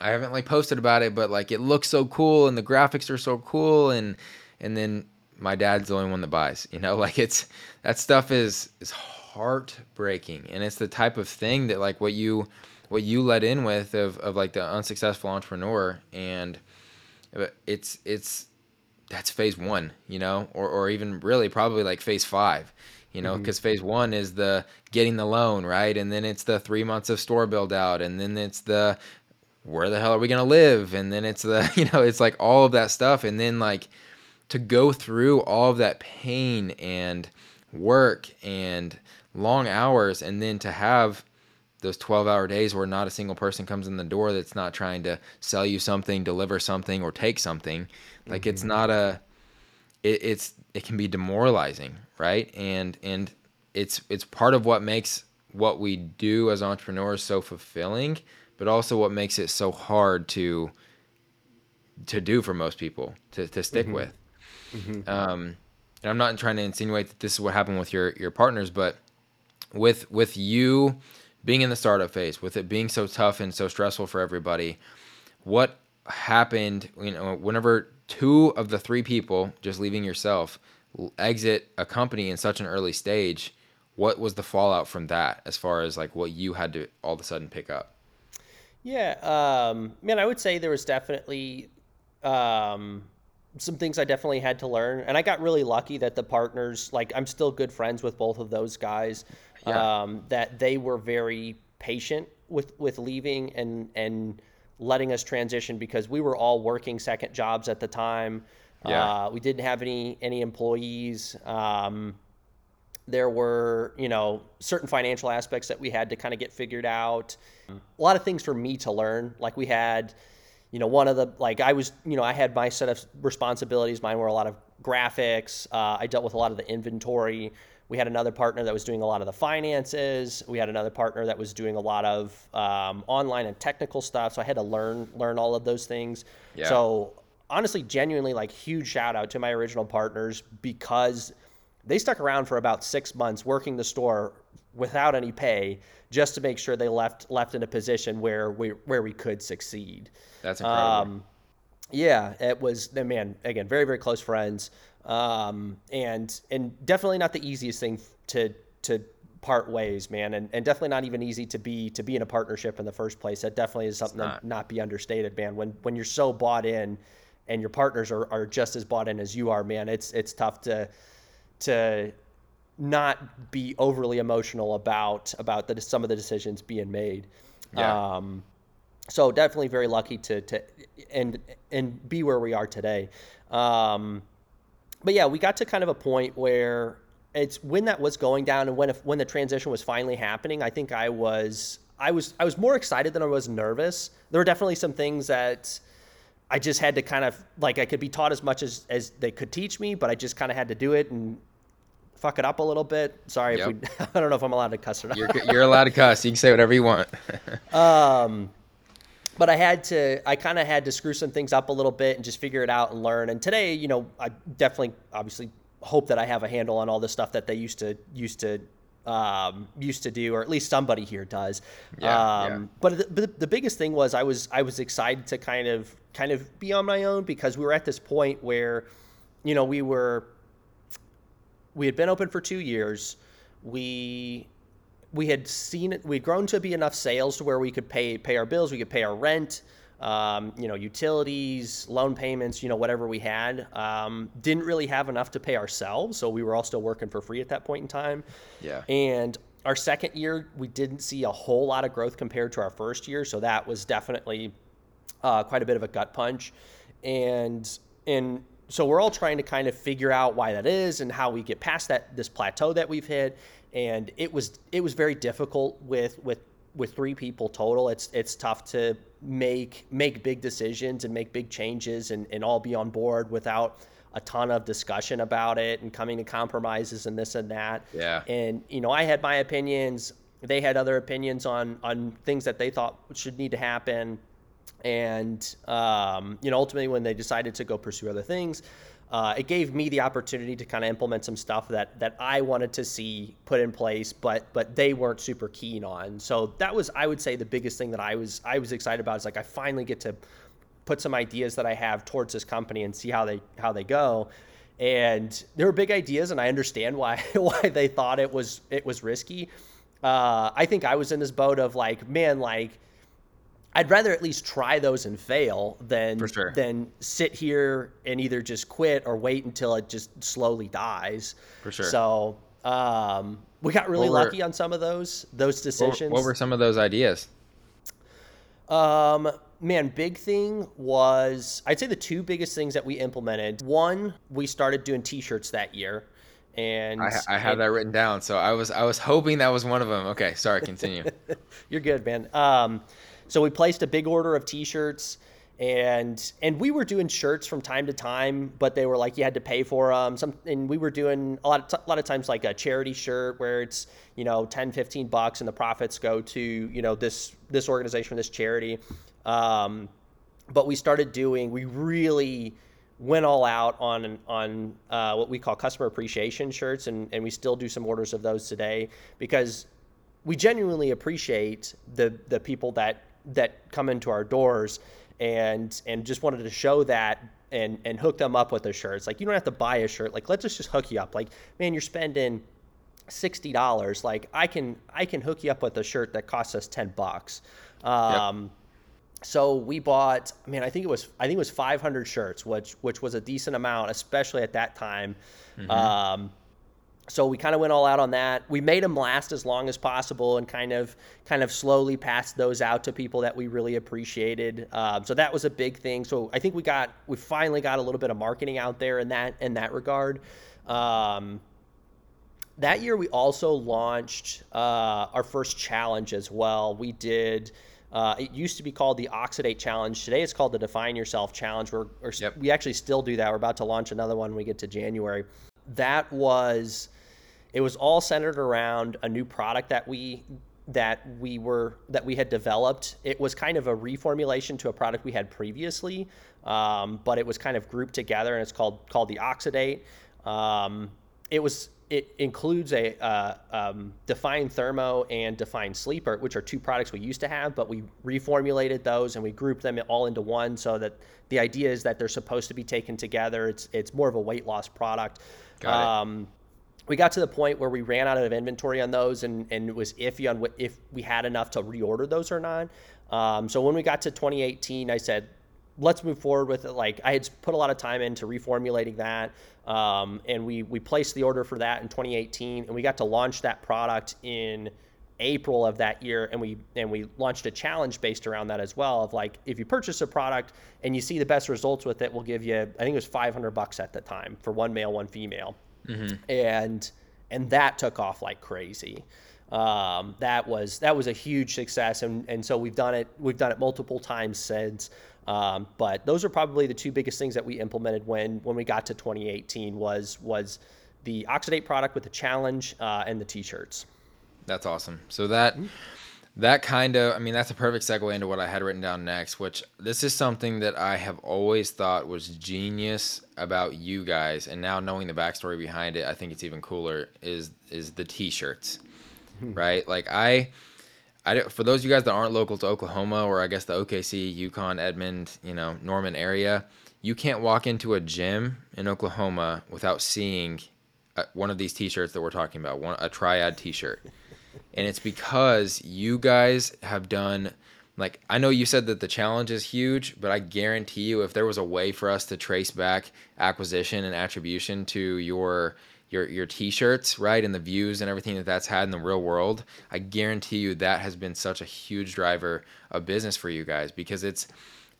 I haven't like posted about it, but like it looks so cool and the graphics are so cool and, and then my dad's the only one that buys, you know, like it's, that stuff is, is heartbreaking. And it's the type of thing that like what you, what you let in with of, of like the unsuccessful entrepreneur and it's, it's, that's phase one, you know, or, or even really probably like phase five, you know, because mm-hmm. phase one is the getting the loan, right? And then it's the three months of store build out. And then it's the where the hell are we going to live? And then it's the, you know, it's like all of that stuff. And then like to go through all of that pain and work and long hours and then to have those 12 hour days where not a single person comes in the door that's not trying to sell you something, deliver something, or take something like mm-hmm. it's not a it, it's it can be demoralizing, right? And and it's it's part of what makes what we do as entrepreneurs so fulfilling, but also what makes it so hard to to do for most people to, to stick mm-hmm. with. Mm-hmm. Um, and I'm not trying to insinuate that this is what happened with your your partners, but with with you being in the startup phase, with it being so tough and so stressful for everybody, what happened? You know, whenever two of the three people, just leaving yourself, exit a company in such an early stage, what was the fallout from that as far as like what you had to all of a sudden pick up? Yeah, um, man, I would say there was definitely um, some things I definitely had to learn, and I got really lucky that the partners, like, I'm still good friends with both of those guys. Yeah. Um, that they were very patient with with leaving and and letting us transition because we were all working second jobs at the time. Yeah. Uh, we didn't have any any employees. Um, there were, you know, certain financial aspects that we had to kind of get figured out. A lot of things for me to learn. Like we had, you know, one of the like I was, you know, I had my set of responsibilities. Mine were a lot of graphics. Uh, I dealt with a lot of the inventory. We had another partner that was doing a lot of the finances. We had another partner that was doing a lot of um, online and technical stuff. So I had to learn learn all of those things. Yeah. So honestly, genuinely, like huge shout out to my original partners because they stuck around for about six months working the store without any pay just to make sure they left left in a position where we where we could succeed. That's incredible. Um, yeah, it was man again very very close friends um, and and definitely not the easiest thing to to part ways, man, and, and definitely not even easy to be to be in a partnership in the first place. That definitely is something not. to not be understated, man. When when you're so bought in, and your partners are, are just as bought in as you are, man, it's it's tough to to not be overly emotional about about the, some of the decisions being made. Yeah. Um, so definitely very lucky to to and and be where we are today. Um, but yeah, we got to kind of a point where it's when that was going down and when if, when the transition was finally happening. I think I was I was I was more excited than I was nervous. There were definitely some things that I just had to kind of like I could be taught as much as as they could teach me, but I just kind of had to do it and fuck it up a little bit. Sorry yep. if we I don't know if I'm allowed to cuss or not. You're, you're allowed to cuss. You can say whatever you want. um but I had to, I kind of had to screw some things up a little bit and just figure it out and learn. And today, you know, I definitely, obviously, hope that I have a handle on all the stuff that they used to used to um, used to do, or at least somebody here does. Yeah, um, yeah. But the, the biggest thing was I was I was excited to kind of kind of be on my own because we were at this point where, you know, we were we had been open for two years. We we had seen it. We'd grown to be enough sales to where we could pay pay our bills. We could pay our rent. um, you know, utilities, loan payments, you know, whatever we had. Um, didn't really have enough to pay ourselves, so we were all still working for free at that point in time. Yeah. And our second year, we didn't see a whole lot of growth compared to our first year, so that was definitely uh, quite a bit of a gut punch. And and so we're all trying to kind of figure out why that is and how we get past that this plateau that we've hit. And it was it was very difficult with with with three people total. It's it's tough to make make big decisions and make big changes and, and all be on board without a ton of discussion about it and coming to compromises and this and that. Yeah. And you know, I had my opinions. They had other opinions on on things that they thought should need to happen and um, you know ultimately when they decided to go pursue other things uh, it gave me the opportunity to kind of implement some stuff that that I wanted to see put in place, but but they weren't super keen on. So that was I would say the biggest thing that I was I was excited about is like I finally get to put some ideas that I have towards this company and see how they how they go. And there were big ideas, and I understand why why they thought it was it was risky. Uh, I think I was in this boat of like, man, like I'd rather at least try those and fail than sure. than sit here and either just quit or wait until it just slowly dies. For sure. So um, we got really were- lucky on some of those those What, decisions. what were some of those ideas? Um, man, big thing was I'd say the two biggest things that we implemented. One, we started doing T-shirts that year, and I, I have that written down, so I was I was hoping that was one of them. Okay, sorry, continue. You're good, man. Um, so we placed a big order of T-shirts, and and we were doing shirts from time to time, but they were like you had to pay for them. Some and we were doing a lot of t- a lot of times like a charity shirt where it's you know 10, 15 bucks, and the profits go to you know this this organization, this charity. Um, but we started doing we really went all out on on uh, what we call customer appreciation shirts, and and we still do some orders of those today because we genuinely appreciate the the people that that come into our doors and and just wanted to show that and and hook them up with the shirts. Like you don't have to buy a shirt. Like let's just just hook you up. Like man you're spending sixty dollars. Like I can I can hook you up with a shirt that costs us ten bucks. Um so we bought I mean I think it was I think it was 500 shirts which which was a decent amount especially at that time um so we kind of went all out on that. We made them last as long as possible, and kind of kind of slowly passed those out to people that we really appreciated. Um, so that was a big thing. So I think we got we finally got a little bit of marketing out there in that in that regard. Um, that year we also launched uh, our first challenge as well. We did. Uh, it used to be called the Oxidate Challenge. Today it's called the Define Yourself Challenge. We're, Yep. we actually still do that. We're about to launch another one when we get to January. That was it was all centered around a new product that we that we were that we had developed. It was kind of a reformulation to a product we had previously, um, but it was kind of grouped together, and it's called called the Oxidate. Um, it was it includes a uh, um, Define Thermo and Define Sleeper, which are two products we used to have, but we reformulated those and we grouped them all into one, so that the idea is that they're supposed to be taken together. It's it's more of a weight loss product. Got it. Um, we got to the point where we ran out of inventory on those and, and it was iffy on if we had enough to reorder those or not. Um, so when we got to 2018, I said, let's move forward with it. Like I had put a lot of time into reformulating that. Um, and we, we placed the order for that in 2018 and we got to launch that product in April of that year. And we, and we launched a challenge based around that as well of like, if you purchase a product and you see the best results with it, we'll give you, I think it was 500 bucks at the time for one male, one female and and that took off like crazy. Um, that was that was a huge success, and and so we've done it we've done it multiple times since. Um, but those are probably the two biggest things that we implemented when when we got to 2018 was was the Oxidate product with the challenge uh, and the t-shirts. That's awesome. So that that kind of I mean that's a perfect segue into what I had written down next, which this is something that I have always thought was genius about you guys, and now knowing the backstory behind it, I think it's even cooler. Is is the t-shirts, Hmm. right? Like I. I for those of you guys that aren't local to Oklahoma or I guess the OKC, Yukon, Edmond, you know, Norman area, you can't walk into a gym in Oklahoma without seeing uh, one of these T-shirts that we're talking about, one a Triad T-shirt, and it's because you guys have done like I know you said that the challenge is huge, but I guarantee you if there was a way for us to trace back acquisition and attribution to your your your t-shirts, right, and the views and everything that that's had in the real world, I guarantee you that has been such a huge driver of business for you guys because it's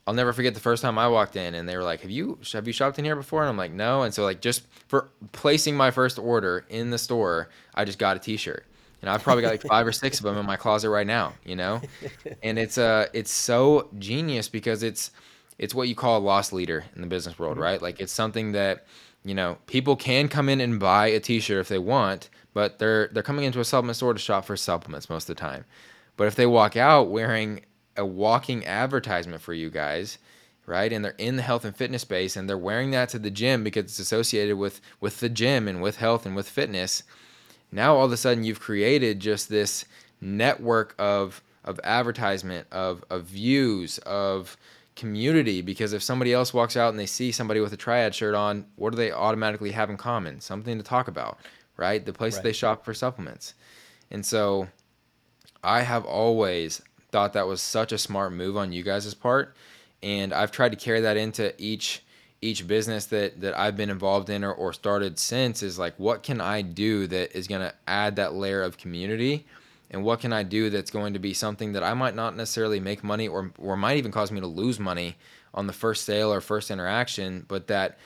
I'll never forget the first time I walked in and they were like, "Have you have you shopped in here before?" And I'm like, "No." And so like just for placing my first order in the store, I just got a t-shirt and I've probably got like five or six of them in my closet right now, you know? And it's uh it's so genius because it's it's what you call a loss leader in the business world, mm-hmm. right? Like it's something that, you know, people can come in and buy a t-shirt if they want, but they're they're coming into a supplement store to shop for supplements most of the time. But if they walk out wearing a walking advertisement for you guys, right? And they're in the health and fitness space and they're wearing that to the gym because it's associated with with the gym and with health and with fitness now all of a sudden you've created just this network of of advertisement, of of views, of community because if somebody else walks out and they see somebody with a triad shirt on, what do they automatically have in common? Something to talk about, right? The place right. they shop for supplements. And so I have always thought that was such a smart move on you guys' part. And I've tried to carry that into each each business that that I've been involved in or, or started since is like what can I do that is going to add that layer of community and what can I do that's going to be something that I might not necessarily make money or or might even cause me to lose money on the first sale or first interaction but that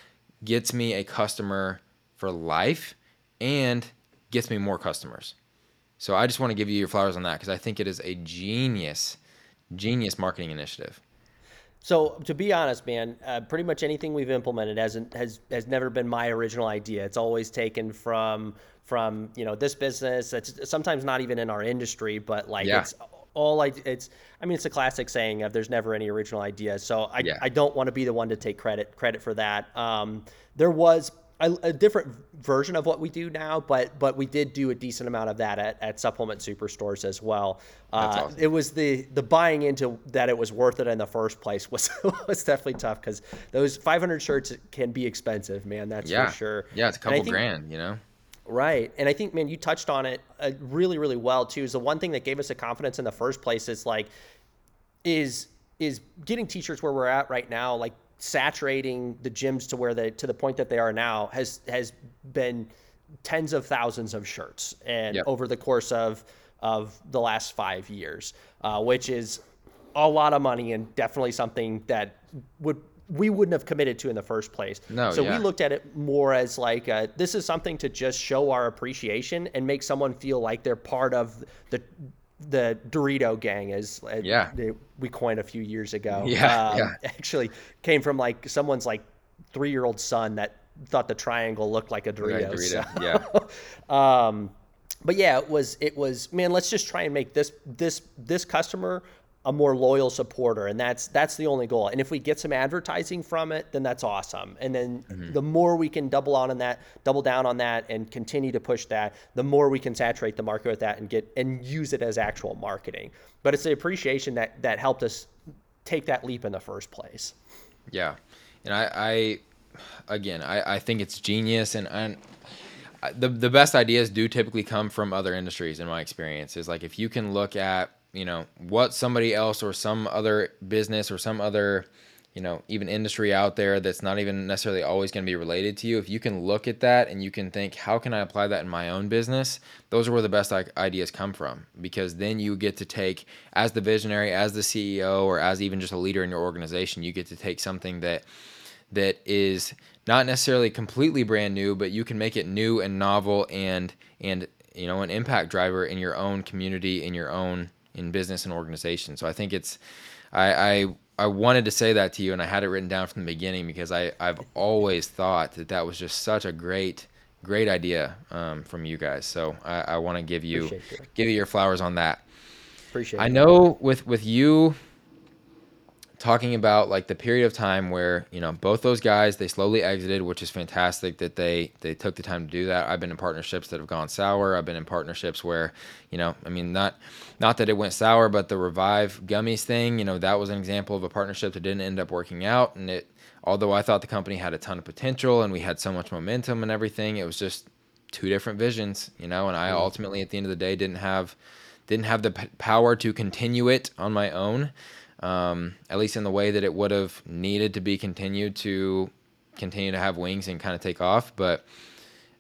gets me a customer for life and gets me more customers. So I just want to give you your flowers on that because I think it is a genius genius marketing initiative. So to be honest, man, uh, pretty much anything we've implemented hasn't has has never been my original idea. It's always taken from from you know this business. It's sometimes not even in our industry, but like yeah. it's all I it's I mean it's a classic saying of there's never any original idea. So I yeah. I don't want to be the one to take credit credit for that. Um, there was a, a, different version of what we do now, but but we did do a decent amount of that at, at supplement superstores as well. Uh, awesome. It was the the buying into that it was worth it in the first place was was definitely tough because those 500 shirts can be expensive, man. That's yeah. for sure. Yeah, it's a couple think, grand, you know. Right, and I think, man, you touched on it uh, really, really well too. Is the one thing that gave us the confidence in the first place is like, is is getting t-shirts where we're at right now, like saturating the gyms to where they to the point that they are now has has been tens of thousands of shirts and yep. over the course of of the last five years, uh, which is a lot of money and definitely something that would we wouldn't have committed to in the first place. No, so yeah. we looked at it more as like a, this is something to just show our appreciation and make someone feel like they're part of the the Dorito gang, as uh, yeah. we coined a few years ago. Yeah, um, yeah. actually came from like someone's like three year old son that thought the triangle looked like a Dorito. Dorito. So, yeah. um, but yeah, it was it was man. Let's just try and make this this this customer a more loyal supporter and that's that's the only goal. And if we get some advertising from it then that's awesome. And then mm-hmm. the more we can double on on that double down on that and continue to push that the more we can saturate the market with that and get and use it as actual marketing. But it's the appreciation that that helped us take that leap in the first place. Yeah. And i i again i i think it's genius and and the the best ideas do typically come from other industries in my experience. Is like if you can look at you know what somebody else or some other business or some other you know even industry out there that's not even necessarily always going to be related to you if you can look at that and you can think how can i apply that in my own business? Those are where the best ideas come from because then you get to take as the visionary as the ceo or as even just a leader in your organization you get to take something that that is not necessarily completely brand new but you can make it new and novel and and you know an impact driver in your own community in your own in business and organization. So I think it's I, I I wanted to say that to you, and I had it written down from the beginning because I I've always thought that that was just such a great great idea um, from you guys. So I, I want to give you give you your flowers on that. Appreciate. I know with with you talking about like the period of time where you know both those guys they slowly exited which is fantastic that they they took the time to do that. I've been in partnerships that have gone sour. I've been in partnerships where you know i mean not not that it went sour but the revive gummies thing you know that was an example of a partnership that didn't end up working out. And it although i thought the company had a ton of potential and we had so much momentum and everything it was just two different visions you know and i mm-hmm. ultimately at the end of the day didn't have didn't have the p- power to continue it on my own, um, at least in the way that it would have needed to be continued to continue to have wings and kind of take off. But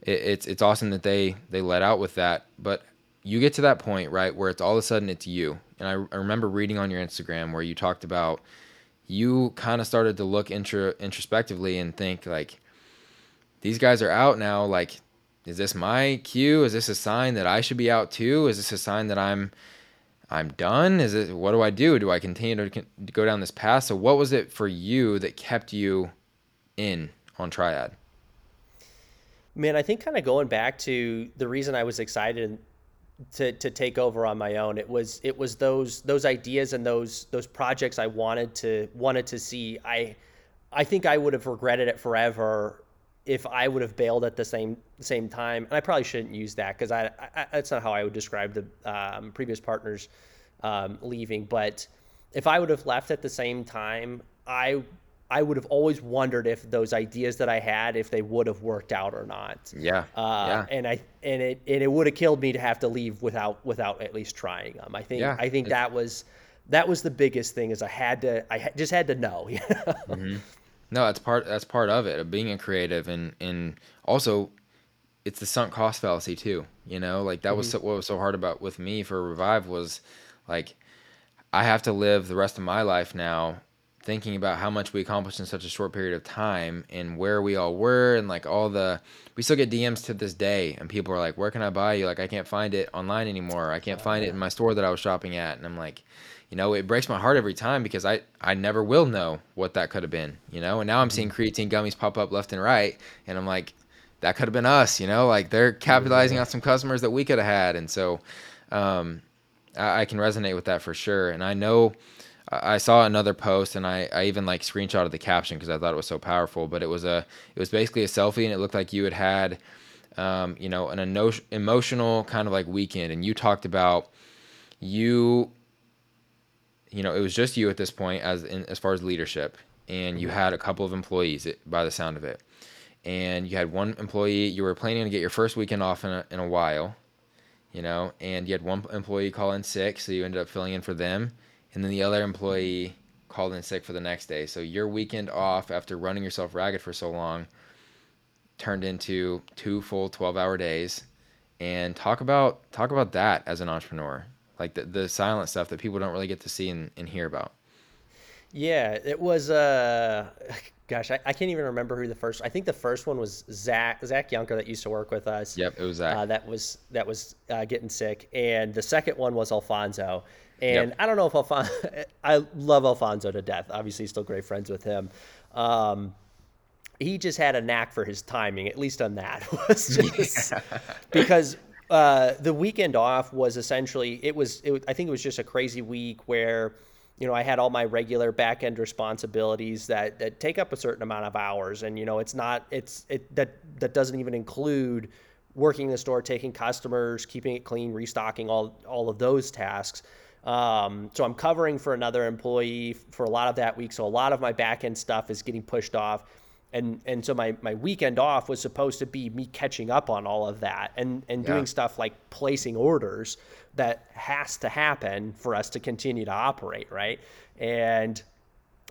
it, it's it's awesome that they they let out with that. But you get to that point right where it's all of a sudden it's you. And I, I remember reading on your Instagram where you talked about you kind of started to look intro, introspectively and think like these guys are out now like is this my cue is this a sign that i should be out too is this a sign that i'm i'm done is it what do i do do i continue to, go down this path so what was it for you that kept you in on triad man i think kind of going back to the reason i was excited to to take over on my own. It was it was those those ideas and those those projects I wanted to wanted to see. I I think I would have regretted it forever if I would have bailed at the same same time. And I probably shouldn't use that because I, I, that's not how I would describe the um, previous partners um, leaving. But if I would have left at the same time, I I would have always wondered if those ideas that I had, if they would have worked out or not. Yeah. Uh, yeah. And I and it and it would have killed me to have to leave without without at least trying them. I think yeah, I think that was that was the biggest thing is I had to I just had to know. mm-hmm. No, that's part that's part of it of being a creative and and also it's the sunk cost fallacy too. You know, like that mm-hmm. was so, what was so hard about with me for revive was like I have to live the rest of my life now thinking about how much we accomplished in such a short period of time and where we all were and like all the we still get DMs to this day and people are like where can I buy you like I can't find it online anymore I can't find it in my store that I was shopping at and I'm like you know it breaks my heart every time because I I never will know what that could have been you know and now I'm mm-hmm. seeing creatine gummies pop up left and right and I'm like that could have been us you know like they're capitalizing on some customers that we could have had and so um I, I can resonate with that for sure and I know I saw another post and I, I even like screenshotted the caption because I thought it was so powerful. But it was a it was basically a selfie and it looked like you had had um, you know an eno- emotional kind of like weekend and you talked about you you know it was just you at this point as in, as far as leadership and you mm-hmm. had a couple of employees by the sound of it and you had one employee you were planning to get your first weekend off in a, in a while you know and you had one employee call in sick so you ended up filling in for them and then the other employee called in sick for the next day. So your weekend off after running yourself ragged for so long turned into two full 12-hour days. And talk about talk about that as an entrepreneur. Like the, the silent stuff that people don't really get to see and, and hear about. Yeah, it was uh gosh, I, I, can't even remember who the first I think the first one was Zach Zach Yunker that used to work with us. Yep, it was Zach. Uh, that was that was uh, getting sick. And the second one was Alfonso. And yep. I don't know if Alfonso, I love Alfonso to death. Obviously, still great friends with him. Um, he just had a knack for his timing, at least on that. was just because uh, the weekend off was essentially it was, it, I think it was just a crazy week where you know I had all my regular back end responsibilities that that take up a certain amount of hours, and you know it's not it's it that that doesn't even include working the store, taking customers, keeping it clean, restocking all all of those tasks. Um, so I'm covering for another employee for a lot of that week. So a lot of my back end stuff is getting pushed off. And, and so my, my weekend off was supposed to be me catching up on all of that and, and doing yeah. stuff like placing orders that has to happen for us to continue to operate. Right. And,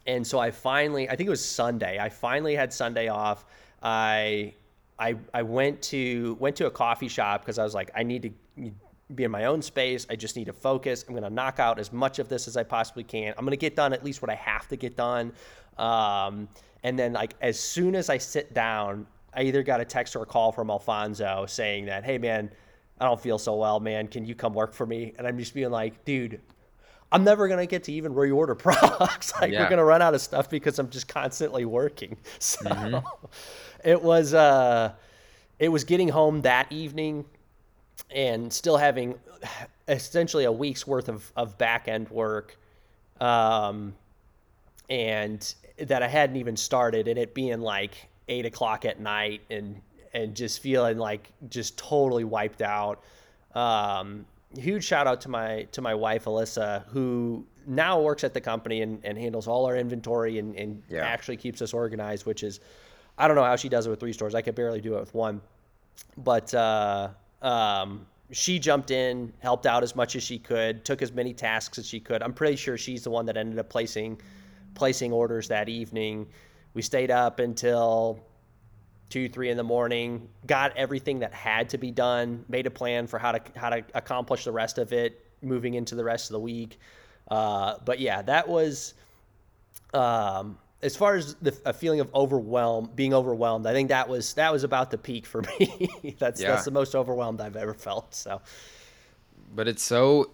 and so I finally, I think it was Sunday. I finally had Sunday off. I, I, I went to, went to a coffee shop cause I was like, I need to be in my own space. I just need to focus. I'm going to knock out as much of this as I possibly can. I'm going to get done at least what I have to get done. Um, and then, like, as soon as I sit down, I either got a text or a call from Alfonso saying that, hey, man, I don't feel so well, man. Can you come work for me? And I'm just being like, dude, I'm never gonna get to even reorder products. like yeah. we're gonna run out of stuff because I'm just constantly working. So mm-hmm. it was uh, it was getting home that evening and still having essentially a week's worth of, of back end work um, and that I hadn't even started and it being like eight o'clock at night and and just feeling like just totally wiped out. Um, huge shout out to my to my wife Alyssa who now works at the company and, and handles all our inventory and, and yeah. actually keeps us organized, which is I don't know how she does it with three stores. I could barely do it with one. But uh, um, she jumped in, helped out as much as she could, took as many tasks as she could. I'm pretty sure she's the one that ended up placing placing orders that evening. We stayed up until two, three in the morning, got everything that had to be done, made a plan for how to how to accomplish the rest of it, moving into the rest of the week. Uh, but yeah, that was um, as far as the a feeling of overwhelm, being overwhelmed. I think that was that was about the peak for me. that's yeah. that's the most overwhelmed I've ever felt. So, but it's so.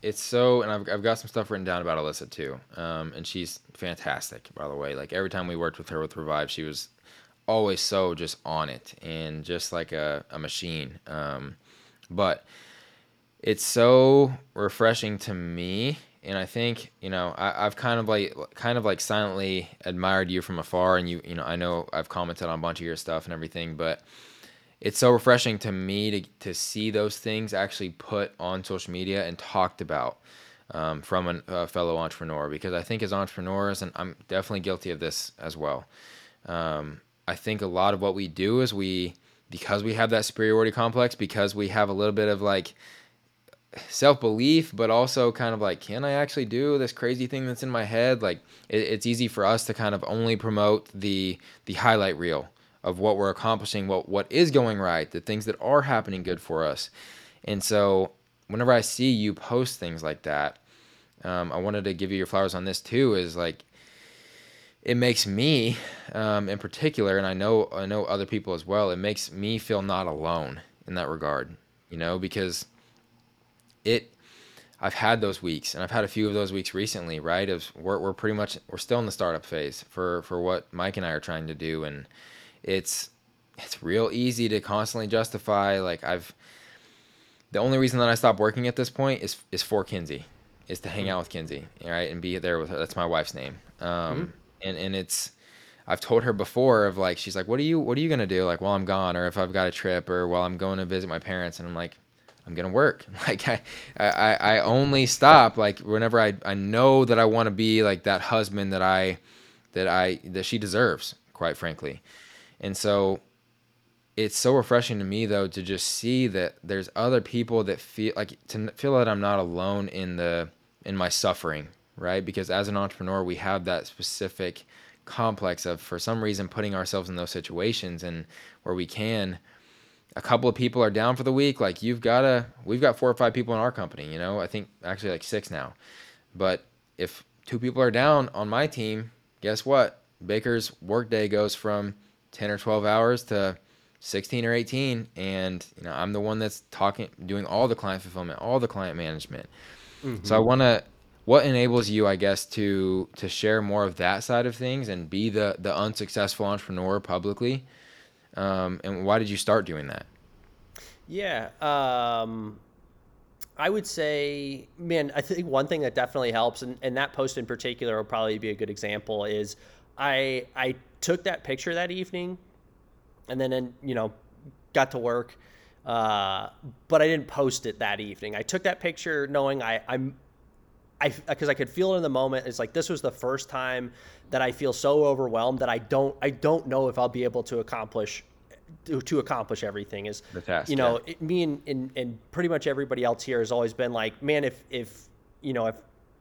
It's so, and I've, I've got some stuff written down about Alyssa too. Um, and she's fantastic, by the way. Like every time we worked with her with Revive, she was always so just on it and just like a, a machine. Um, but it's so refreshing to me. And I think, you know, I, I've kind of like, kind of like silently admired you from afar. And you, you know, I know I've commented on a bunch of your stuff and everything, but it's so refreshing to me to, to see those things actually put on social media and talked about um, from a fellow entrepreneur because I think as entrepreneurs, and I'm definitely guilty of this as well, um, I think a lot of what we do is we because we have that superiority complex because we have a little bit of like self belief, but also kind of like, can I actually do this crazy thing that's in my head? Like, it, it's easy for us to kind of only promote the the highlight reel of what we're accomplishing, what what is going right, the things that are happening good for us. And so, whenever I see you post things like that, um, I wanted to give you your flowers on this too. Is like it makes me, um, in particular, and I know I know other people as well. It makes me feel not alone in that regard, you know, because it. I've had those weeks, and I've had a few of those weeks recently. Right, of we're we're pretty much we're still in the startup phase for for what Mike and I are trying to do, and it's it's real easy to constantly justify like I've. The only reason that I stopped working at this point is is for Kinsey, is to hang mm-hmm. out with Kinsey, right, and be there with her. That's my wife's name. Um, mm-hmm and and it's I've told her before of like she's like what are you what are you gonna do like while I'm gone or if I've got a trip or while I'm going to visit my parents and I'm like I'm gonna work like I I, I only stop like whenever I I know that I want to be like that husband that I that I that she deserves quite frankly and so it's so refreshing to me though to just see that there's other people that feel like to feel that I'm not alone in the in my suffering right? Because as an entrepreneur, we have that specific complex of, for some reason, putting ourselves in those situations and where we can. A couple of people are down for the week. Like you've got to, we've got four or five people in our company. You know, I think actually like six now. But if two people are down on my team, guess what? Bakker's workday goes from 10 or 12 hours to 16 or 18 and you know i'm the one that's talking doing all the client fulfillment all the client management. Mm-hmm. so i want to what enables you i guess to to share more of that side of things and be the the unsuccessful entrepreneur publicly? Um, and why did you start doing that? Yeah um, i would say man i think one thing that definitely helps and, and that post in particular will probably be a good example is i i took that picture that evening and then you know got to work uh, but I didn't post it that evening. I took that picture knowing I, I'm I because I could feel it in the moment. It's like this was the first time that I feel so overwhelmed that I don't I don't know if I'll be able to accomplish to, to accomplish everything. Is the task, you know yeah. it, me and, and and pretty much everybody else here has always been like, man, if if you know if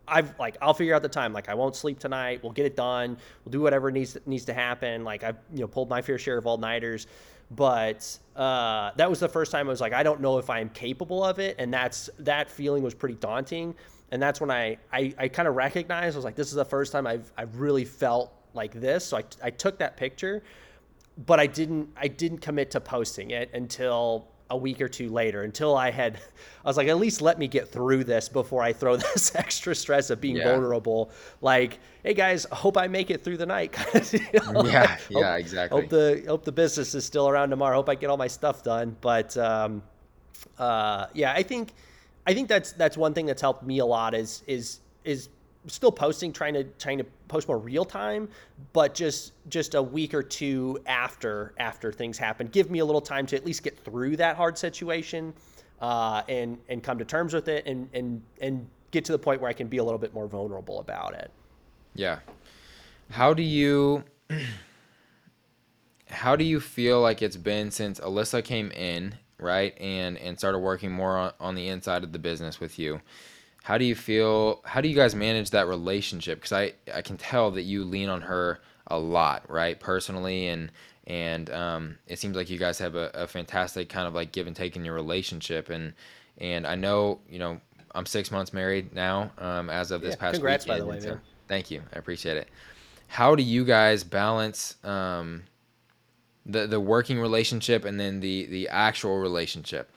I've like I'll figure out the time. Like I won't sleep tonight. We'll get it done. We'll do whatever needs needs to happen. Like I've you know pulled my fair share of all nighters, but uh, that was the first time I was like I don't know if I am capable of it, and that's that feeling was pretty daunting and that's when I I, I kind of recognized I was like this is the first time I've I've really felt like this. So I, I took that picture, but I didn't I didn't commit to posting it until a week or two later until I had I was like at least let me get through this before I throw this extra stress of being yeah. vulnerable. Like hey guys hope I make it through the night yeah yeah hope, exactly. hope the hope the business is still around tomorrow. Hope I get all my stuff done. But um uh yeah I think I think that's that's one thing that's helped me a lot is is is still posting trying to trying to post more real time but just just a week or two after after things happen give me a little time to at least get through that hard situation uh, and and come to terms with it and and and get to the point where I can be a little bit more vulnerable about it yeah how do you how do you feel like it's been since Alyssa came in right? And and started working more on, on the inside of the business with you. How do you feel? How do you guys manage that relationship? Because I I can tell that you lean on her a lot, right? Personally and and um, it seems like you guys have a, a fantastic kind of like give and take in your relationship and and I know you know I'm six months married now um, as of this Yeah, past congrats, by the way, so man. thank you, I appreciate it. How do you guys balance um, the the working relationship and then the the actual relationship?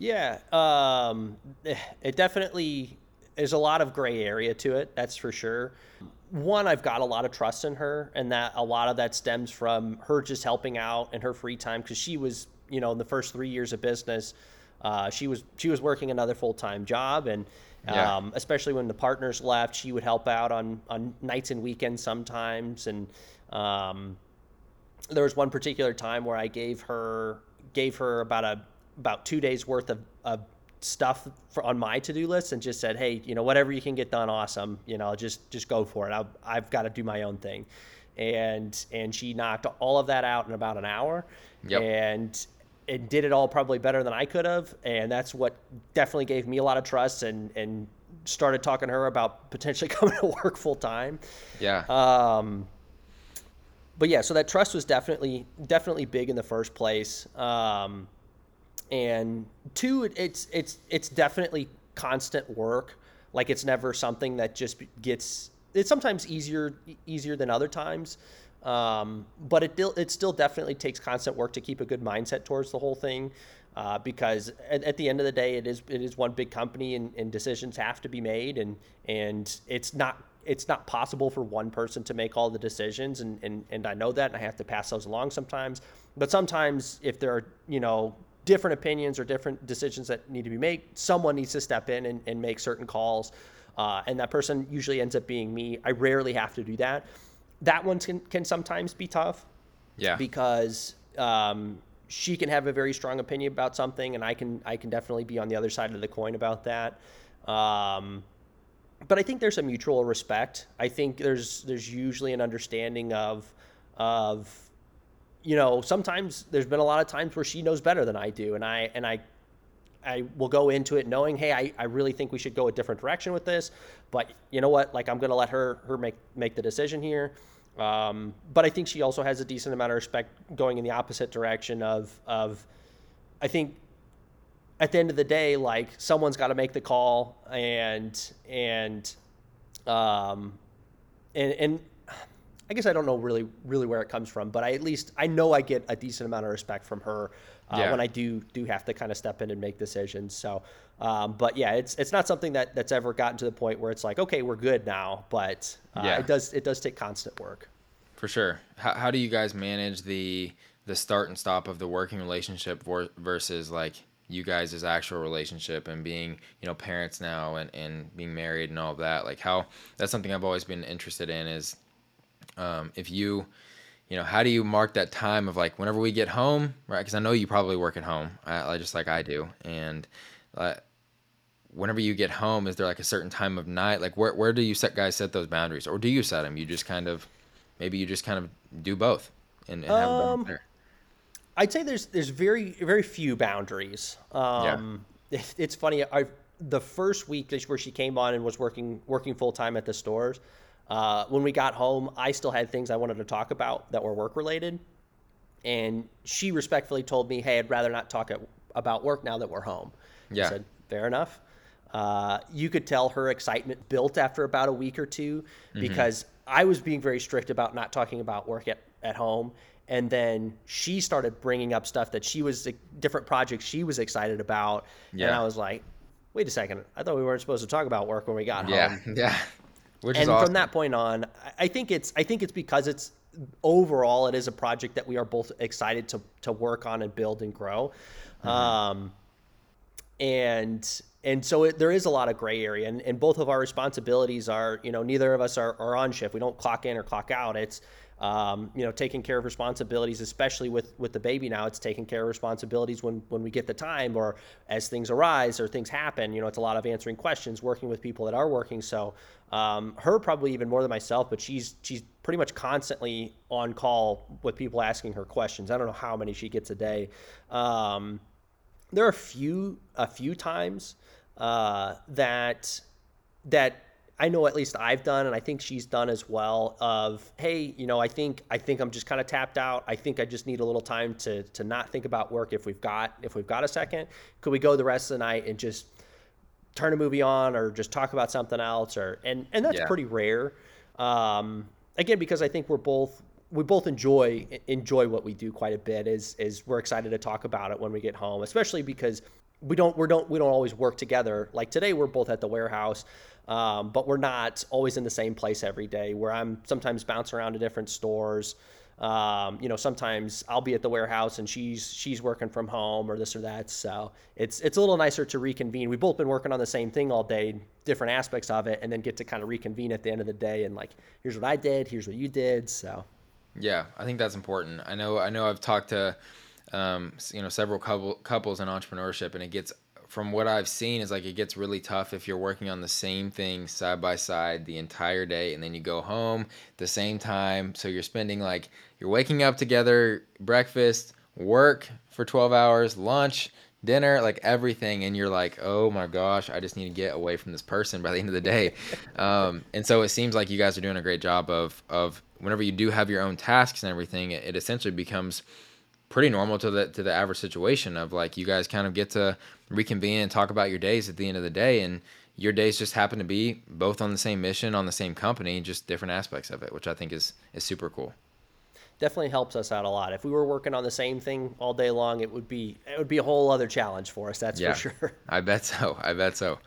Yeah, um, it definitely there's a lot of gray area to it. That's for sure. One, I've got a lot of trust in her, and that a lot of that stems from her just helping out in her free time because she was, you know, in the first three years of business, uh, she was she was working another full time job, and Yeah. um, especially when the partners left, she would help out on on nights and weekends sometimes, and um, there was one particular time where I gave her gave her about a about two days worth of, of stuff for, on my to do list and just said, hey, you know, whatever you can get done, awesome. You know, just just go for it. I've, I've got to do my own thing, and and she knocked all of that out in about an hour, Yep. and it did it all probably better than I could have, and that's what definitely gave me a lot of trust and and started talking to her about potentially coming to work full time. Yeah. Um, but yeah, so that trust was definitely definitely big in the first place. Um, and two, it's it's it's definitely constant work. Like it's never something that just gets. It's sometimes easier easier than other times, um, but it it still definitely takes constant work to keep a good mindset towards the whole thing. Uh, because at, at the end of the day, it is it is one big company, and, and decisions have to be made, and and it's not it's not possible for one person to make all the decisions and, and, and I know that and I have to pass those along sometimes. But sometimes if there are, you know, different opinions or different decisions that need to be made, someone needs to step in and, and make certain calls. Uh, and that person usually ends up being me. I rarely have to do that. That one can, can sometimes be tough yeah. because um, she can have a very strong opinion about something, and I can I can definitely be on the other side of the coin about that. Um, but I think there's a mutual respect. I think there's there's usually an understanding of of you know sometimes there's been a lot of times where she knows better than I do, and I and I I will go into it knowing, hey, I, I really think we should go a different direction with this, but you know what? Like I'm gonna let her her make make the decision here. Um, but I think she also has a decent amount of respect going in the opposite direction of of I think at the end of the day, like someone's got to make the call and and um and and I guess I don't know really really where it comes from, but I at least I know I get a decent amount of respect from her uh, Yeah. when I do do have to kind of step in and make decisions. So, um, but yeah, it's it's not something that that's ever gotten to the point where it's like okay we're good now, but uh, Yeah. it does it does take constant work. For sure. How, how do you guys manage the the start and stop of the working relationship versus like you guys' actual relationship and being you know parents now and, and being married and all of that like how that's something i've always been interested in is um, if you you know how do you mark that time of like whenever we get home right because i know you probably work at home I, I- just like i do and uh, whenever you get home is there like a certain time of night like where, where do you set guys set those boundaries or do you set them you just kind of maybe you just kind of do both and, and have them Um, there I'd say there's there's very very few boundaries. Um, it- it's funny. I the first week where she came on and was working working full time at the stores. Uh, when we got home, I still had things I wanted to talk about that were work related, and she respectfully told me, "Hey, I'd rather not talk at, about work now that we're home." Yeah. I said, "Fair enough." Uh, you could tell her excitement built after about a week or two because I was being very strict about not talking about work at, at home. And then she started bringing up stuff that she was different projects she was excited about. And I was like, wait a second. I thought we weren't supposed to talk about work when we got home yeah yeah which and awesome from that point on I- think it's i think it's because it's overall it is a project that we are both excited to to work on and build and grow. Um and and so it, there is a lot of gray area and, and both of our responsibilities are you know neither of us are, are on shift. We don't clock in or clock out. It's um, you know, taking care of responsibilities, especially with with the baby now. It's taking care of responsibilities when when we get the time, or as things arise or things happen. You know, it's a lot of answering questions, working with people that are working. So, um, her probably even more than myself, but she's she's pretty much constantly on call with people asking her questions. I don't know how many she gets a day. Um, there are a few a few times uh, that that I know at least I've done, and I think she's done as well. Of hey, you know, I think I think I'm just kind of tapped out. I think I just need a little time to to not think about work. If we've got if we've got a second, could we go the rest of the night and just turn a movie on or just talk about something else? Or and and that's yeah. pretty rare. Um, again, because I think we're both we both enjoy enjoy what we do quite a bit. Is is we're excited to talk about it when we get home, especially because we don't we don't we don't always work together. Like today, we're both at the warehouse. Um, but we're not always in the same place every day. Where I'm sometimes bouncing around to different stores. Um, you know, sometimes I'll be at the warehouse and she's she's working from home or this or that. So it's it's a little nicer to reconvene. We've both been working on the same thing all day, different aspects of it, and then get to kind of reconvene at the end of the day and like, here's what I did, here's what you did. So yeah, I think that's important. I know I know I've talked to um, you know several couple, couples in entrepreneurship, and it gets from what I've seen is like it gets really tough if you're working on the same thing side by side the entire day and then you go home the same time. So you're spending like you're waking up together, breakfast, work for 12 hours, lunch, dinner, like everything, and you're like, oh my gosh, I just need to get away from this person by the end of the day. um, and so it seems like you guys are doing a great job of of whenever you do have your own tasks and everything, it, it essentially becomes pretty normal to the to the average situation of like you guys kind of get to reconvene and talk about your days at the end of the day and your days just happen to be both on the same mission on the same company just different aspects of it which i think is is super cool. Definitely helps us out a lot. If we were working on the same thing all day long it would be it would be a whole other challenge for us that's yeah, for sure. I bet so. I bet so.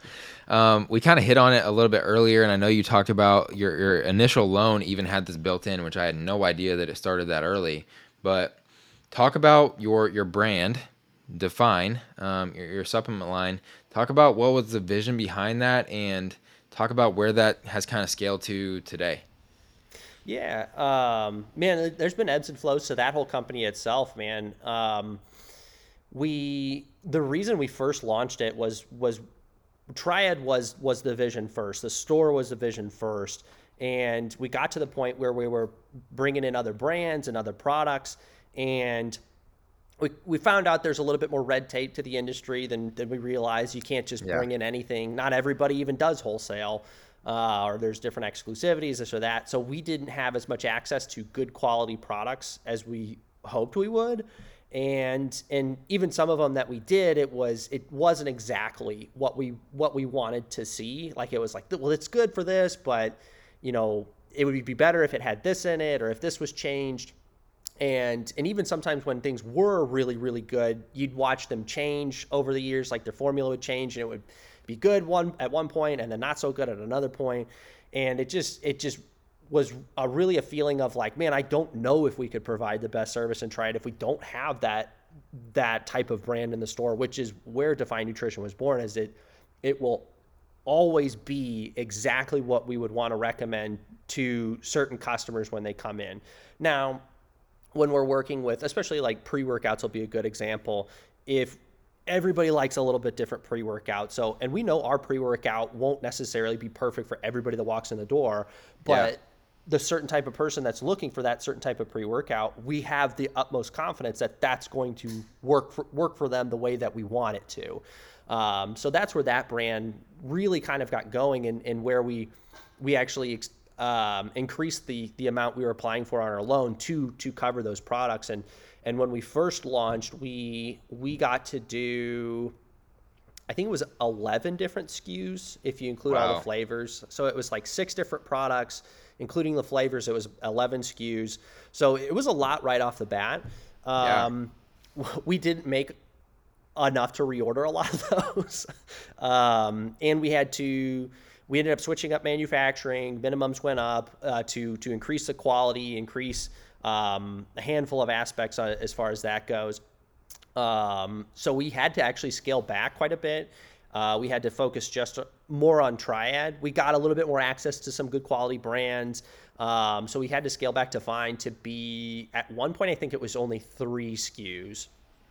Um, we kind of hit on it a little bit earlier and i know you talked about your, your initial loan even had this built in which i had no idea that it started that early but talk about your your brand define um, your, your supplement line. Talk about what was the vision behind that and talk about where that has kind of scaled to today. Yeah um, man there's been ebbs and flows to that whole company itself man. Um, we the reason we first launched it was was triad was was the vision first. The store was the vision first. And we got to the point where we were bringing in other brands and other products and we, we found out there's a little bit more red tape to the industry than, than we realized. You can't just yeah. bring in anything. Not everybody even does wholesale, uh, or there's different exclusivities, this or that. So we didn't have as much access to good quality products as we hoped we would. And and even some of them that we did, it was it wasn't exactly what we what we wanted to see. Like it was like, well, it's good for this, but you know, it would be better if it had this in it, or if this was changed and and even sometimes when things were really really good you'd watch them change over the years like their formula would change and it would be good one at one point and then not so good at another point. And it just it just was a really a feeling of like man i don't know if we could provide the best service and triad if we don't have that that type of brand in the store which is where define nutrition was born as it it will always be exactly what we would want to recommend to certain customers when they come in. Now when we're working with, especially like pre workouts, will be a good example. If everybody likes a little bit different pre workout, so and we know our pre workout won't necessarily be perfect for everybody that walks in the door, but yeah. the certain type of person that's looking for that certain type of pre workout, we have the utmost confidence that that's going to work for, work for them the way that we want it to. Um, so that's where that brand really kind of got going, and, and where we we actually ex- um, increased the the amount we were applying for on our loan to to cover those products. And and when we first launched, we we got to do. I think it was 11 different SKUs if you include wow. all the flavors. So it was like six different products, including the flavors. It was 11 SKUs. So it was a lot right off the bat. Um, yeah. We didn't make enough to reorder a lot of those. um, and we had to we ended up switching up manufacturing. Minimums went up uh, to to increase the quality, increase um, a handful of aspects as far as that goes. Um, so we had to actually scale back quite a bit. uh, we had to focus just more on Triad. We got a little bit more access to some good quality brands. Um, so we had to scale back Define to be at one point, I think it was only three SKUs.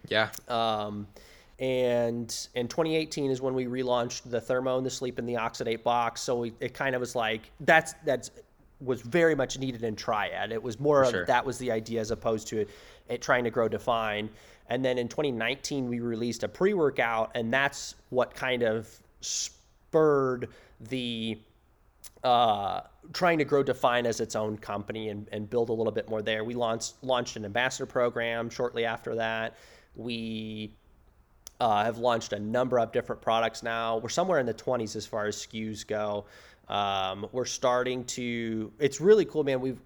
Yeah. Um, and in 2018 is when we relaunched the Thermo and the Sleep and the Oxidate box. So we, it kind of was like that's that's was very much needed in Triad. It was more sure. of that was the idea as opposed to it, it trying to grow Define. And then in 2019 we released a pre-workout, and that's what kind of spurred the uh, trying to grow Define as its own company and, and build a little bit more there. We launched launched an ambassador program shortly after that. We uh, have launched a number of different products now. We're somewhere in the 20s as far as SKUs go. Um, we're starting to. It's really cool, man. We've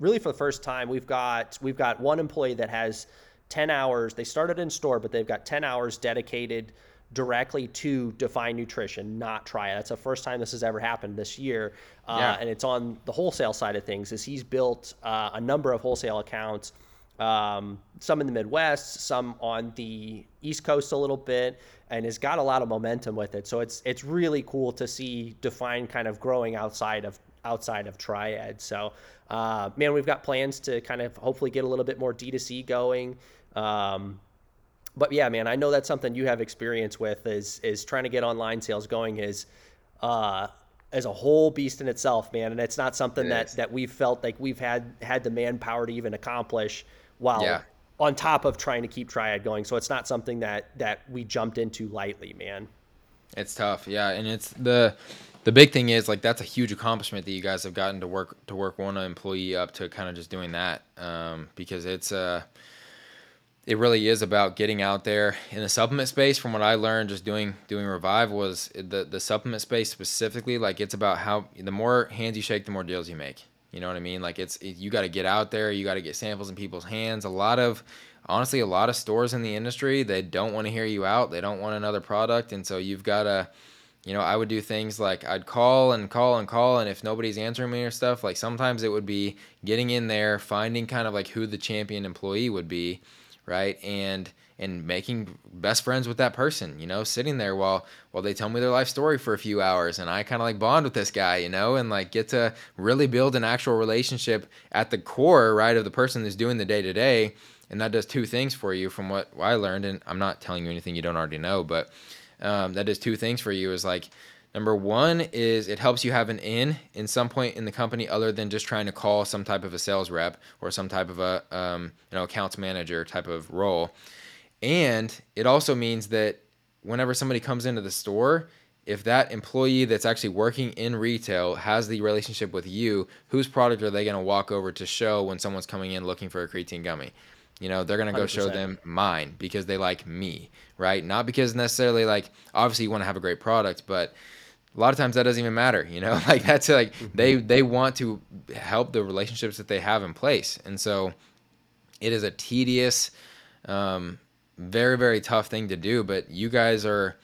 really for the first time we've got we've got one employee that has 10 hours. They started in store, but they've got 10 hours dedicated directly to define nutrition not triad that's the first time this has ever happened this year uh, yeah. and it's on the wholesale side of things is he's built uh, a number of wholesale accounts um, some in the midwest some on the east coast a little bit and has got a lot of momentum with it so it's it's really cool to see define kind of growing outside of outside of triad so uh, man we've got plans to kind of hopefully get a little bit more d2c going um, but yeah, man, I know that's something you have experience with is is trying to get online sales going is uh as a whole beast in itself, man. And it's not something it that is. that we've felt like we've had had the manpower to even accomplish while yeah. on top of trying to keep Triad going. So it's not something that that we jumped into lightly, man. It's tough, yeah, and it's the the big thing is like that's a huge accomplishment that you guys have gotten to work to work one employee up to kind of just doing that um, because it's uh it really is about getting out there in the supplement space. From what I learned, just doing doing revive was the the supplement space specifically. Like it's about how the more hands you shake, the more deals you make. You know what I mean? Like it's it, you got to get out there. You got to get samples in people's hands. A lot of honestly, a lot of stores in the industry they don't want to hear you out. They don't want another product, and so you've got to. You know, I would do things like I'd call and call and call, and if nobody's answering me or stuff, like sometimes it would be getting in there, finding kind of like who the champion employee would be, right? And and making best friends with that person, you know, sitting there while while they tell me their life story for a few hours and I kind of like bond with this guy, you know, and like get to really build an actual relationship at the core, right, of the person who's doing the day to day. And that does two things for you from what I learned. And I'm not telling you anything you don't already know, but um, that does two things for you is like Number one is it helps you have an in in some point in the company other than just trying to call some type of a sales rep or some type of a um, you know accounts manager type of role. And it also means that whenever somebody comes into the store, if that employee that's actually working in retail has the relationship with you, whose product are they going to walk over to show when someone's coming in looking for a creatine gummy? You know, they're going to go 100%. show them mine because they like me, right? Not because necessarily like obviously you want to have a great product, but a lot of times that doesn't even matter you know like that's like they mm-hmm. they want to help the relationships that they have in place and so it is a tedious um, very very tough thing to do but you guys are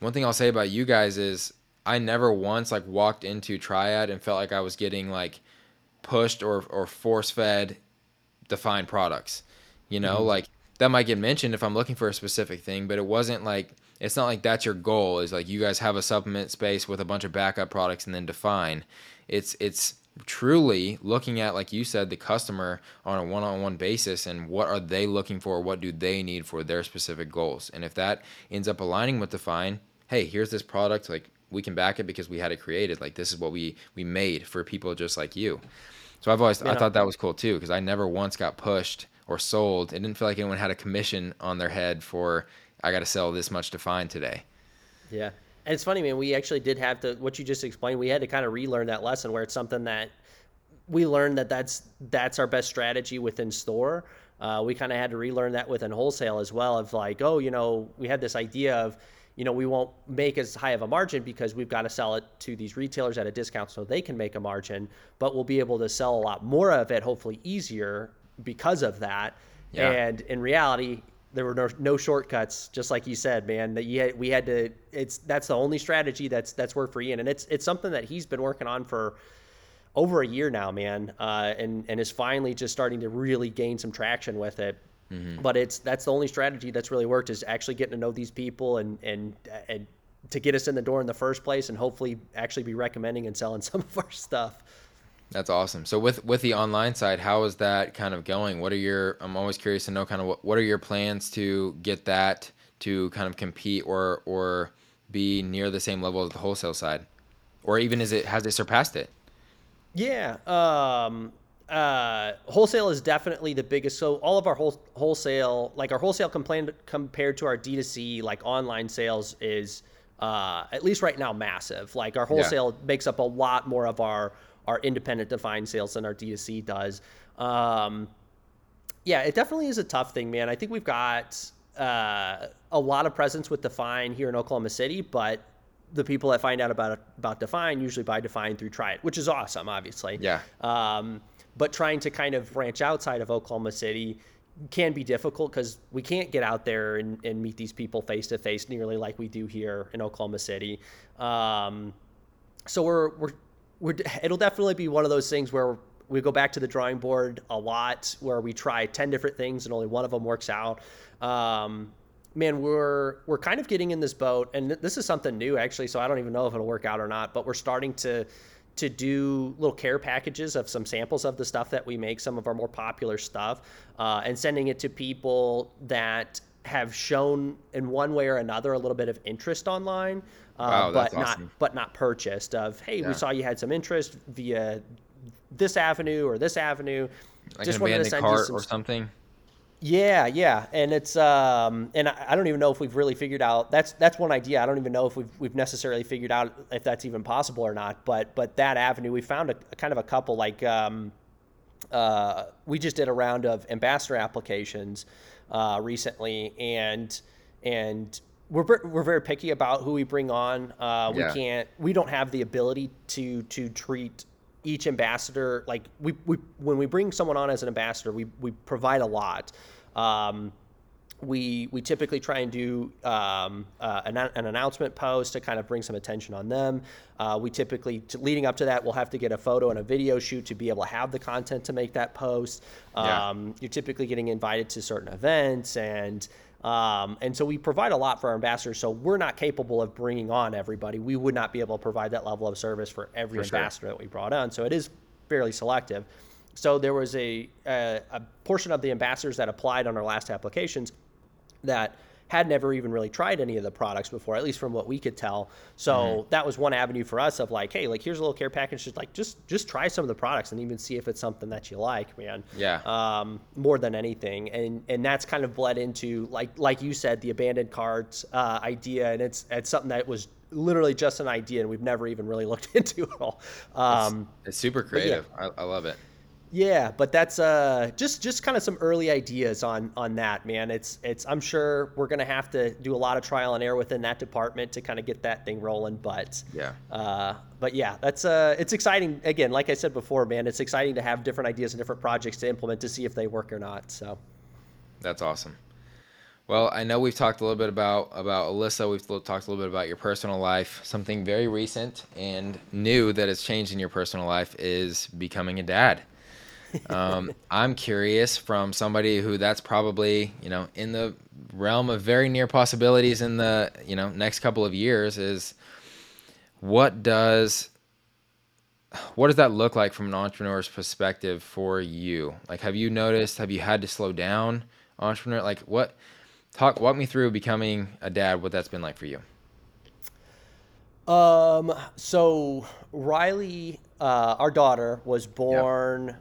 one thing i'll say about you guys is i never once like walked into triad and felt like i was getting like pushed or or force fed defined products you know mm-hmm. like that might get mentioned if i'm looking for a specific thing but it wasn't like it's not like that's your goal is like you guys have a supplement space with a bunch of backup products and then define it's it's truly looking at like you said the customer on a one-on-one basis and what are they looking for what do they need for their specific goals and if that ends up aligning with define hey here's this product like we can back it because we had it created like this is what we we made for people just like you so i've always yeah. i thought that was cool too because i never once got pushed or sold it didn't feel like anyone had a commission on their head for I got to sell this much Define today. Yeah. And it's funny, man. We actually did have to, what you just explained, we had to kind of relearn that lesson where it's something that we learned that that's, that's our best strategy within store. Uh, we kind of had to relearn that within wholesale as well of like, oh, you know, we had this idea of, you know, we won't make as high of a margin because we've got to sell it to these retailers at a discount so they can make a margin, but we'll be able to sell a lot more of it, hopefully easier because of that. Yeah. And in reality, there were no, no shortcuts just like you said man that you had, we had to it's that's the only strategy that's that's worked for Ian and it's it's something that he's been working on for over a year now man uh, and and is finally just starting to really gain some traction with it mm-hmm. but it's that's the only strategy that's really worked is actually getting to know these people and and and to get us in the door in the first place and hopefully actually be recommending and selling some of our stuff. That's awesome. So with with the online side, how is that kind of going? What are your I'm always curious to know kind of what, what are your plans to get that to kind of compete or or be near the same level as the wholesale side? Or even is it has it surpassed it? Yeah. Um uh, wholesale is definitely the biggest. So all of our whole, wholesale, like our wholesale complaint compared to our D2C, like online sales is, uh, at least right now, massive. Like our wholesale yeah. makes up a lot more of our our independent defined sales than our D2C does. Um, yeah, it definitely is a tough thing, man. I think we've got uh, a lot of presence with Define here in Oklahoma City, but the people that find out about about Define usually buy Define through Triad, which is awesome, obviously. Yeah. Um, but trying to kind of branch outside of Oklahoma City can be difficult because we can't get out there and, and meet these people face to face nearly like we do here in Oklahoma City. Um, so we're we're we're, it'll definitely be one of those things where we go back to the drawing board a lot, where we try ten different things and only one of them works out. Um, man, we're we're kind of getting in this boat, and this is something new actually. So I don't even know if it'll work out or not. But we're starting to to do little care packages of some samples of the stuff that we make, some of our more popular stuff, uh, and sending it to people that have shown in one way or another a little bit of interest online wow, but awesome. not but not purchased. Of hey, yeah. we saw you had some interest via this avenue or this avenue. Like Just an abandoned cart some... or something. Yeah, yeah, and it's um, and I, I, don't even know if we've really figured out. That's that's one idea. I don't even know if we've we've necessarily figured out if that's even possible or not. But but that avenue, we found a, a kind of a couple like um, uh, we just did a round of ambassador applications uh, recently, and and we're we're very picky about who we bring on. Uh, we yeah. can't. We don't have the ability to to treat each ambassador like we, we when we bring someone on as an ambassador, we we provide a lot. Um, we we typically try and do um, uh, an, an, announcement post to kind of bring some attention on them. Uh, we typically, to, leading up to that, we'll have to get a photo and a video shoot to be able to have the content to make that post. Um, yeah. You're typically getting invited to certain events and um, and so we provide a lot for our ambassadors. So we're not capable of bringing on everybody. We would not be able to provide that level of service for every for ambassador sure. that we brought on. So it is fairly selective. So there was a, a, a portion of the ambassadors that applied on our last applications that had never even really tried any of the products before, at least from what we could tell. So mm-hmm. that was one avenue for us of like, hey, like here's a little care package, just like just just try some of the products and even see if it's something that you like, man. Yeah. Um, more than anything, and and that's kind of bled into like like you said, the abandoned carts uh, idea, and it's it's something that was literally just an idea, and we've never even really looked into it all. Um, it's, it's super creative. Yeah. I, I love it. Yeah, but that's uh, just just kind of some early ideas on on that, man. It's it's I'm sure we're gonna have to do a lot of trial and error within that department to kind of get that thing rolling. But yeah, uh, but yeah, that's uh, it's exciting. Again, like I said before, man, it's exciting to have different ideas and different projects to implement to see if they work or not. So that's awesome. Well, I know we've talked a little bit about about Alyssa. We've talked a little bit about your personal life. Something very recent and new that has changed in your personal life is becoming a dad. Um, I'm curious from somebody who that's probably you know in the realm of very near possibilities in the you know next couple of years is what does what does that look like from an entrepreneur's perspective for you? Like, have you noticed? Have you had to slow down, entrepreneur? Like, what? Talk, walk me through becoming a dad. What that's been like for you. Um. So Riley, uh, our daughter, was born. Yep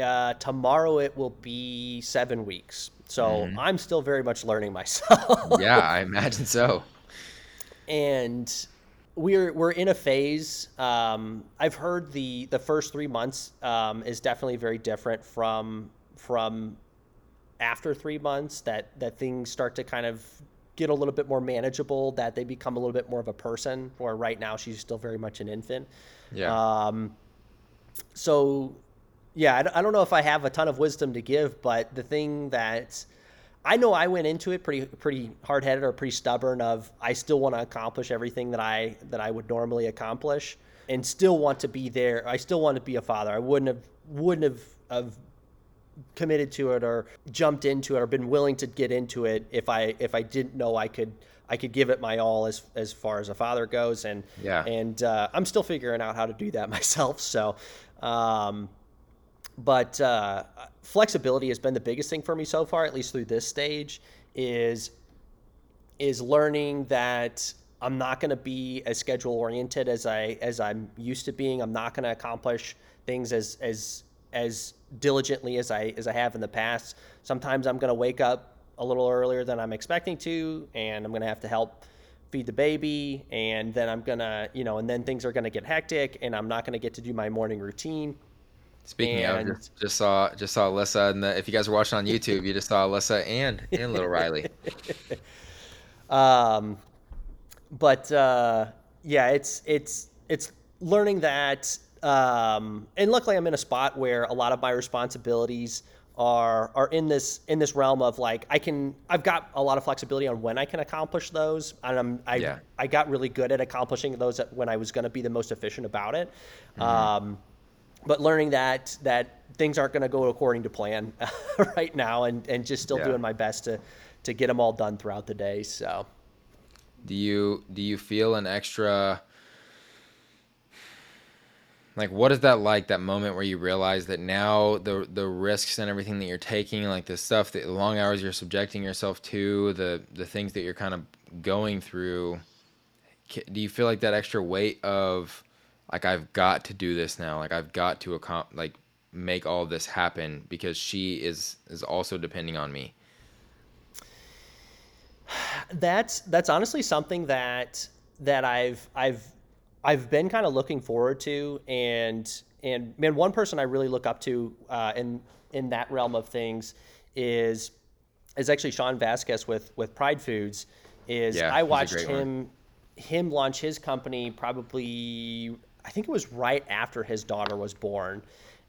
uh, tomorrow it will be seven weeks. So mm. I'm still very much learning myself. yeah, I imagine so. And we're we're in a phase. Um, I've heard the the first three months um, is definitely very different from from after three months. That that things start to kind of get a little bit more manageable. That they become a little bit more of a person. Where right now she's still very much an infant. Yeah. Um, so yeah, I don't know if I have a ton of wisdom to give, but the thing that I know I went into it pretty pretty hard headed or pretty stubborn of I still want to accomplish everything that I that I would normally accomplish and still want to be there. I still want to be a father. I wouldn't have wouldn't have, have committed to it or jumped into it or been willing to get into it if I if I didn't know I could I could give it my all as as far as a father goes and yeah and uh, I'm still figuring out how to do that myself so um, but uh, flexibility has been the biggest thing for me so far at least through this stage is is learning that I'm not going to be as schedule oriented as I as I'm used to being. I'm not going to accomplish things as as as diligently as I as I have in the past. Sometimes I'm going to wake up a little earlier than I'm expecting to, and I'm going to have to help feed the baby, and then I'm gonna you know, and then things are going to get hectic, and I'm not going to get to do my morning routine. Speaking and, of, just, just, saw just saw Alyssa, and if you guys are watching on YouTube, you just saw Alyssa and and little Riley. um, but uh, yeah, it's it's it's learning that. Um, and luckily, I'm in a spot where a lot of my responsibilities are are in this in this realm of like I can I've got a lot of flexibility on when I can accomplish those and I'm I yeah. I got really good at accomplishing those when I was going to be the most efficient about it. Mm-hmm. Um, but learning that that things aren't going to go according to plan right now and and just still yeah. doing my best to to get them all done throughout the day. So do you do you feel an extra like what is that like that moment where you realize that now the the risks and everything that you're taking like the stuff that the long hours you're subjecting yourself to the the things that you're kind of going through do you feel like that extra weight of like I've got to do this now like I've got to accom- like make all this happen because she is is also depending on me that's that's honestly something that that I've I've I've been kind of looking forward to, and and man, one person I really look up to uh, in in that realm of things is is actually Sean Vasquez with with Pride Foods. Is yeah, I watched him one. him launch his company probably I think it was right after his daughter was born,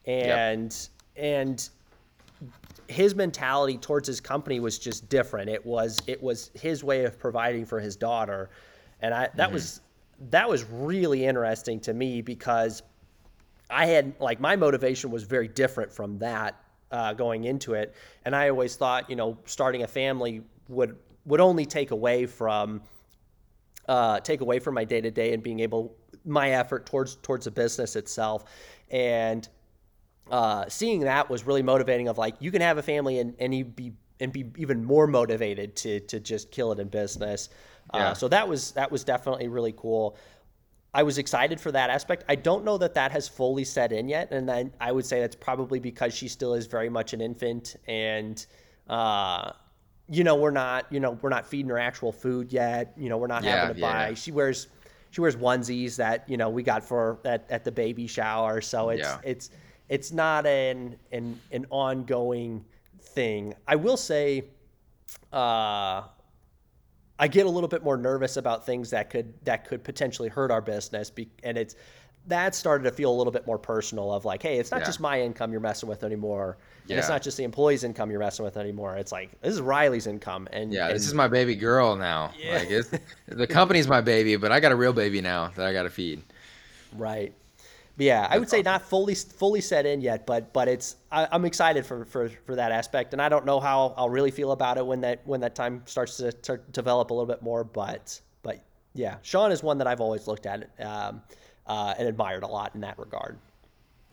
and yep. and his mentality towards his company was just different. It was it was his way of providing for his daughter, and I that mm-hmm. was that was really interesting to me because I had like my motivation was very different from that uh, going into it, and I always thought you know starting a family would would only take away from uh, take away from my day to day and being able my effort towards towards the business itself, and uh, seeing that was really motivating. Of like, you can have a family and and you be and be even more motivated to to just kill it in business. Uh, yeah. Uh, so that was that was definitely really cool. I was excited for that aspect. I don't know that that has fully set in yet, and then I would say that's probably because she still is very much an infant, and uh, you know we're not you know we're not feeding her actual food yet. You know we're not yeah, having to buy. She wears she wears onesies that you know we got for at, at the baby shower, so it's it's it's not an an an ongoing thing. I will say, uh, I get a little bit more nervous about things that could that could potentially hurt our business, be, and it's that started to feel a little bit more personal. Of like, hey, it's not yeah. just my income you're messing with anymore, yeah. and it's not just the employee's income you're messing with anymore. It's like this is Riley's income, and yeah, and, this is my baby girl now. Yeah. Like the company's my baby, but I got a real baby now that I got to feed. Right. But yeah, I would say not fully fully set in yet, but but it's I, am excited for, for for that aspect, and I don't know how I'll really feel about it when that when that time starts to, to develop a little bit more. But but yeah, Sean is one that I've always looked at um, uh, and admired a lot in that regard.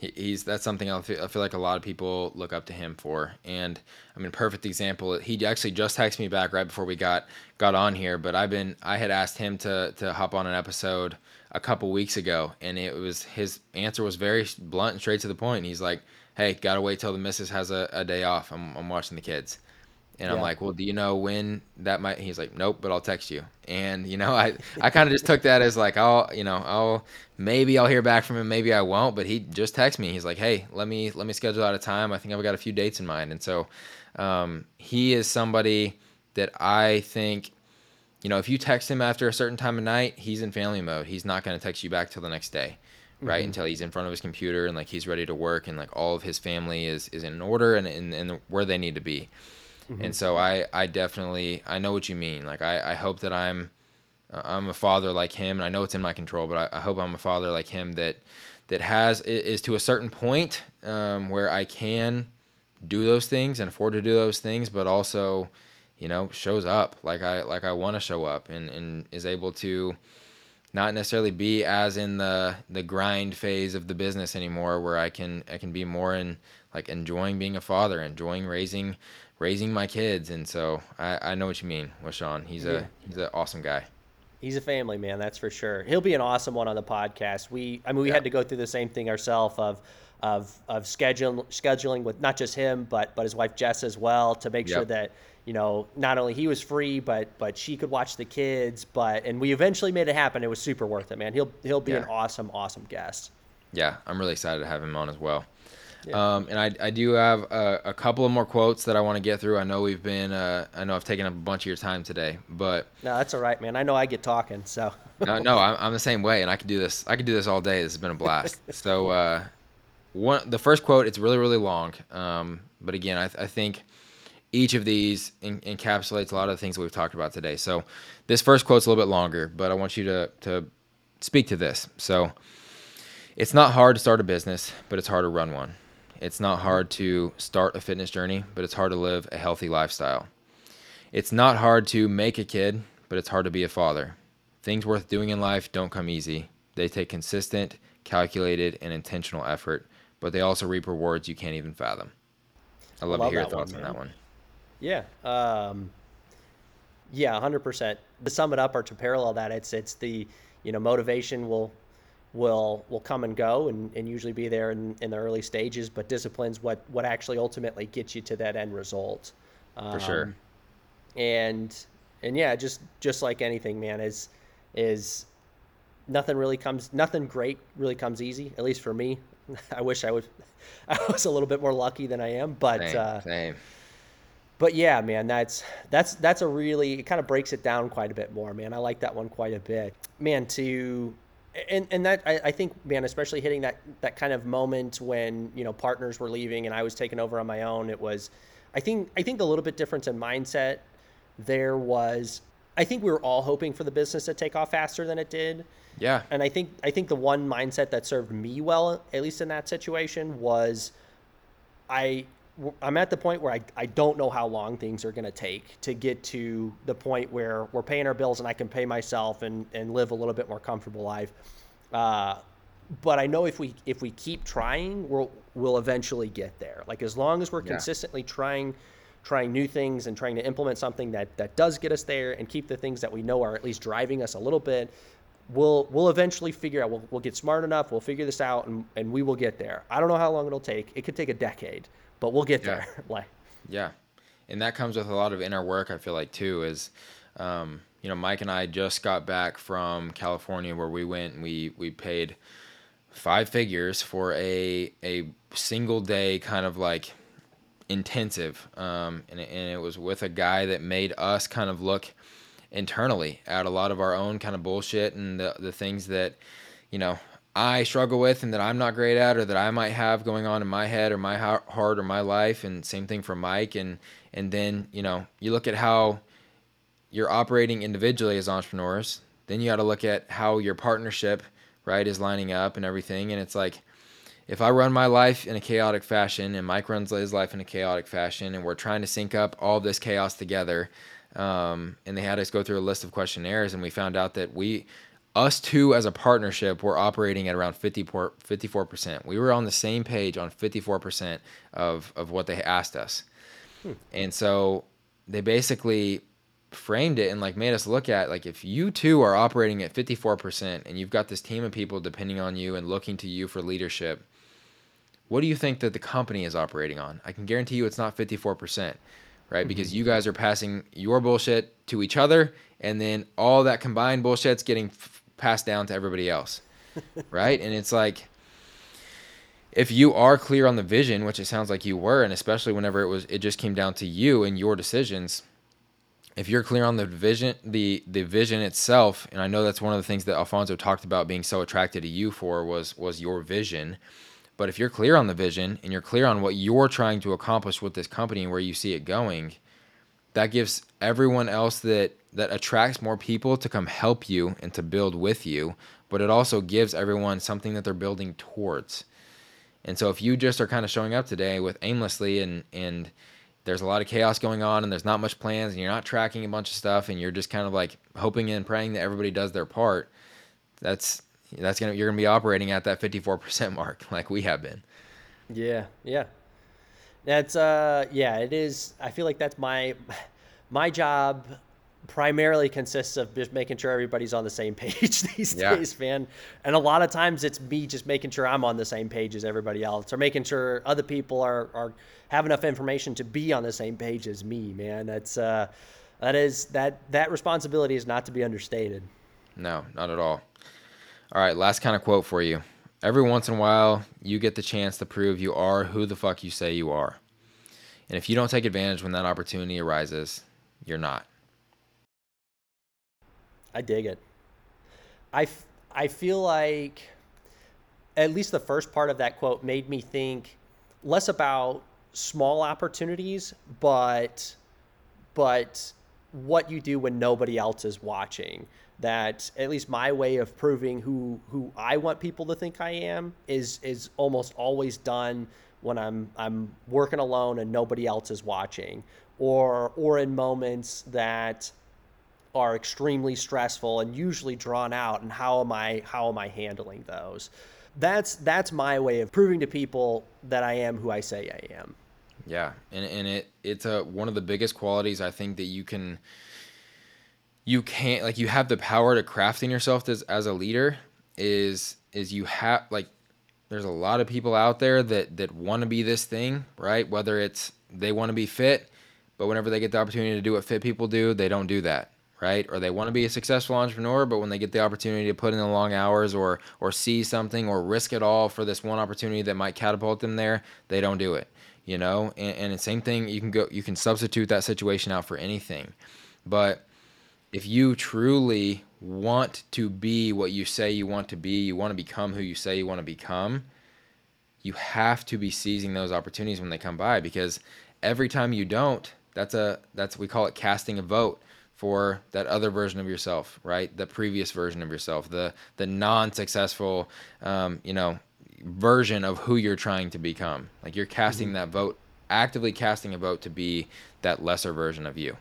He's that's something I feel, I feel like a lot of people look up to him for, and I mean, perfect example. He actually just texted me back right before we got got on here, but I've been I had asked him to to hop on an episode a couple weeks ago, and it was his answer was very blunt and straight to the point. He's like, "Hey, gotta wait till the missus has a, a day off. I'm, I'm watching the kids." And yeah. I'm like, well, do you know when that might? He's like, nope, but I'll text you. And you know, I I kind of just took that as like, I'll you know, I'll maybe I'll hear back from him, maybe I won't. But he just texted me. He's like, hey, let me let me schedule out a time. I think I've got a few dates in mind. And so, um, he is somebody that I think you know, if you text him after a certain time of night, he's in family mode. He's not going to text you back till the next day, right? Mm-hmm. Until he's in front of his computer and like he's ready to work and like all of his family is is in order and and, and where they need to be. Mm-hmm. And so I I definitely I know what you mean. Like I I hope that I'm uh, I'm a father like him, and I know it's in my control, but I, I hope I'm a father like him that that has is to a certain point um, where I can do those things and afford to do those things, but also, you know, shows up like I like I want to show up and and is able to not necessarily be as in the the grind phase of the business anymore where I can I can be more in like enjoying being a father, enjoying raising raising my kids. And so I, I know what you mean with Sean. He's a he's an awesome guy. He's a family man, that's for sure. He'll be an awesome one on the podcast. We I mean we yeah. had to go through the same thing ourselves of of of scheduling scheduling with not just him but but his wife Jess as well to make yep. sure that you know not only he was free but but she could watch the kids but and we eventually made it happen. It was super worth it, man. He'll he'll be yeah. an awesome awesome guest. Yeah, I'm really excited to have him on as well. Yeah. Um, and I, I do have a, a, couple of more quotes that I want to get through. I know we've been, uh, I know I've taken up a bunch of your time today, but no, that's all right, man. I know I get talking, so no, no, I'm, I'm the same way, and I could do this. I could do this all day. This has been a blast. so, uh, one, the first quote, it's really, really long. Um, but again, I, I think each of these in, encapsulates a lot of the things we've talked about today. So, this first quote's a little bit longer, but I want you to to speak to this. So, it's not hard to start a business, but it's hard to run one. It's not hard to start a fitness journey, but it's hard to live a healthy lifestyle. It's not hard to make a kid, but it's hard to be a father. Things worth doing in life don't come easy. They take consistent, calculated, and intentional effort, but they also reap rewards you can't even fathom. I love, love to hear your thoughts one, on that one. Yeah. Um, yeah, 100%. To sum it up or to parallel that, it's it's the, you know, motivation will will will come and go and, and usually be there in, in the early stages, but discipline's what what actually ultimately gets you to that end result. Um, For sure. And and yeah, just just like anything, man, is is nothing really comes nothing great really comes easy, at least for me. I wish I would I was a little bit more lucky than I am, but same, uh, same. But yeah, man, that's that's that's a really it kind of breaks it down quite a bit more, man. I like that one quite a bit. Man, to and and that I, I, think man especially hitting that that kind of moment when you know partners were leaving and i was taking over on my own it was i think i think the little bit difference in mindset there was i think we were all hoping for the business to take off faster than it did. Yeah. And i think i think the one mindset that served me well at least in that situation was i I'm at the point where I, I don't know how long things are going to take to get to the point where we're paying our bills and I can pay myself and, and live a little bit more comfortable life. Uh, but I know if we if we keep trying, we'll we'll eventually get there. Like as long as we're yeah. consistently trying trying new things and trying to implement something that that does get us there and keep the things that we know are at least driving us a little bit, we'll we'll eventually figure out. We'll, we'll get smart enough. We'll figure this out and and we will get there. I don't know how long it'll take. It could take a decade but we'll get yeah. there. like, yeah, and that comes with a lot of inner work. I feel like too is, um, you know, Mike and I just got back from California where we went and we we paid five figures for a a single day kind of like intensive, um, and and it was with a guy that made us kind of look internally at a lot of our own kind of bullshit and the the things that you know I struggle with and that I'm not great at or that I might have going on in my head or my heart or my life and same thing for Mike and and then you know you look at how you're operating individually as entrepreneurs then you got to look at how your partnership right is lining up and everything and it's like if I run my life in a chaotic fashion and Mike runs his life in a chaotic fashion and we're trying to sync up all this chaos together um, and they had us go through a list of questionnaires and we found out that we us two as a partnership were operating at around 54, percent We were on the same page on 54% of, of what they asked us. Hmm. And so they basically framed it and like made us look at like if you two are operating at 54% and you've got this team of people depending on you and looking to you for leadership, what do you think that the company is operating on? I can guarantee you it's not 54% right? Mm-hmm. Because you guys are passing your bullshit to each other, and then all that combined bullshit's getting f- passed down to everybody else, right? And it's like, if you are clear on the vision, which it sounds like you were, and especially whenever it was, it just came down to you and your decisions. If you're clear on the vision, the the vision itself, and I know that's one of the things that Alfonso talked about being so attracted to you for was was your vision but if you're clear on the vision and you're clear on what you're trying to accomplish with this company and where you see it going, that gives everyone else that that attracts more people to come help you and to build with you, but it also gives everyone something that they're building towards. And so if you just are kind of showing up today with aimlessly and and there's a lot of chaos going on and there's not much plans and you're not tracking a bunch of stuff and you're just kind of like hoping and praying that everybody does their part, that's that's gonna you're gonna be operating at that 54% mark like we have been. Yeah, yeah. That's uh yeah, it is I feel like that's my my job primarily consists of just making sure everybody's on the same page these yeah. days, man. And a lot of times it's me just making sure I'm on the same page as everybody else or making sure other people are, are have enough information to be on the same page as me, man. That's uh that is that that responsibility is not to be understated. No, not at all. All right, last kind of quote for you. Every once in a while, you get the chance to prove you are who the fuck you say you are. And if you don't take advantage when that opportunity arises, you're not. I dig it. I, f- I feel like at least the first part of that quote made me think less about small opportunities, but but what you do when nobody else is watching. That at least my way of proving who who I want people to think I am is is almost always done when I'm I'm working alone and nobody else is watching, or or in moments that are extremely stressful and usually drawn out and how am I how am I handling those? That's that's my way of proving to people that I am who I say I am. Yeah, and and it it's a one of the biggest qualities I think that you can you can't like you have the power to crafting yourself as as a leader is is you have like there's a lot of people out there that that want to be this thing, right? Whether it's they want to be fit, but whenever they get the opportunity to do what fit people do, they don't do that right? Or they want to be a successful entrepreneur, but when they get the opportunity to put in the long hours or or see something or risk it all for this one opportunity that might catapult them there, they don't do it. You know, and, and the same thing you can go you can substitute that situation out for anything. But if you truly want to be what you say you want to be, you want to become who you say you want to become, you have to be seizing those opportunities when they come by because every time you don't, that's a that's we call it casting a vote for that other version of yourself, right? The previous version of yourself, the the non-successful, um, you know, version of who you're trying to become. Like you're casting mm-hmm. that vote, actively casting a vote to be that lesser version of you.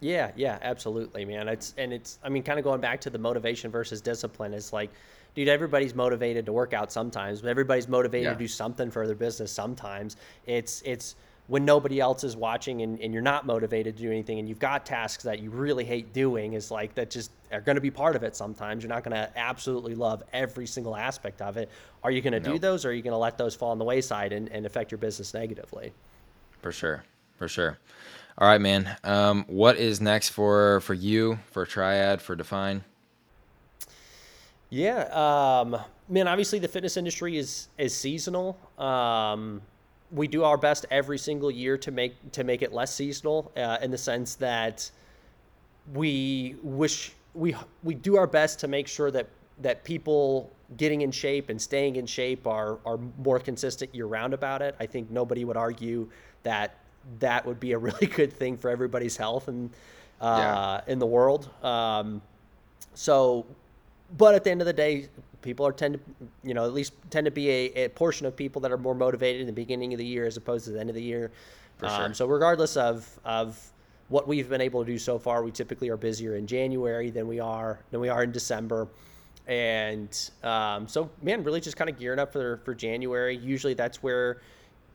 Yeah, yeah, absolutely, man. It's and it's I mean, kind of going back to the motivation versus discipline It's like, dude, everybody's motivated to work out sometimes. Everybody's motivated yeah. to do something for their business sometimes. It's it's when nobody else is watching and, and you're not motivated to do anything and you've got tasks that you really hate doing is like that just are going to be part of it sometimes. You're not going to absolutely love every single aspect of it. Are you going to nope. do those or are you going to let those fall on the wayside and, and affect your business negatively? For sure. For sure. All right man. Um, what is next for for you for triad for define? Yeah um, man obviously the fitness industry is is seasonal. Um, we do our best every single year to make to make it less seasonal uh, in the sense that we wish we we do our best to make sure that that people getting in shape and staying in shape are are more consistent year round about it. I think nobody would argue that that would be a really good thing for everybody's health and uh, yeah. in the world. Um, so, but at the end of the day, people are tend to you know at least tend to be a, a, portion of people that are more motivated in the beginning of the year as opposed to the end of the year For um, sure. so regardless of of what we've been able to do so far we typically are busier in january than we are than we are in december. And um, so man really just kind of gearing up for for january. Usually that's where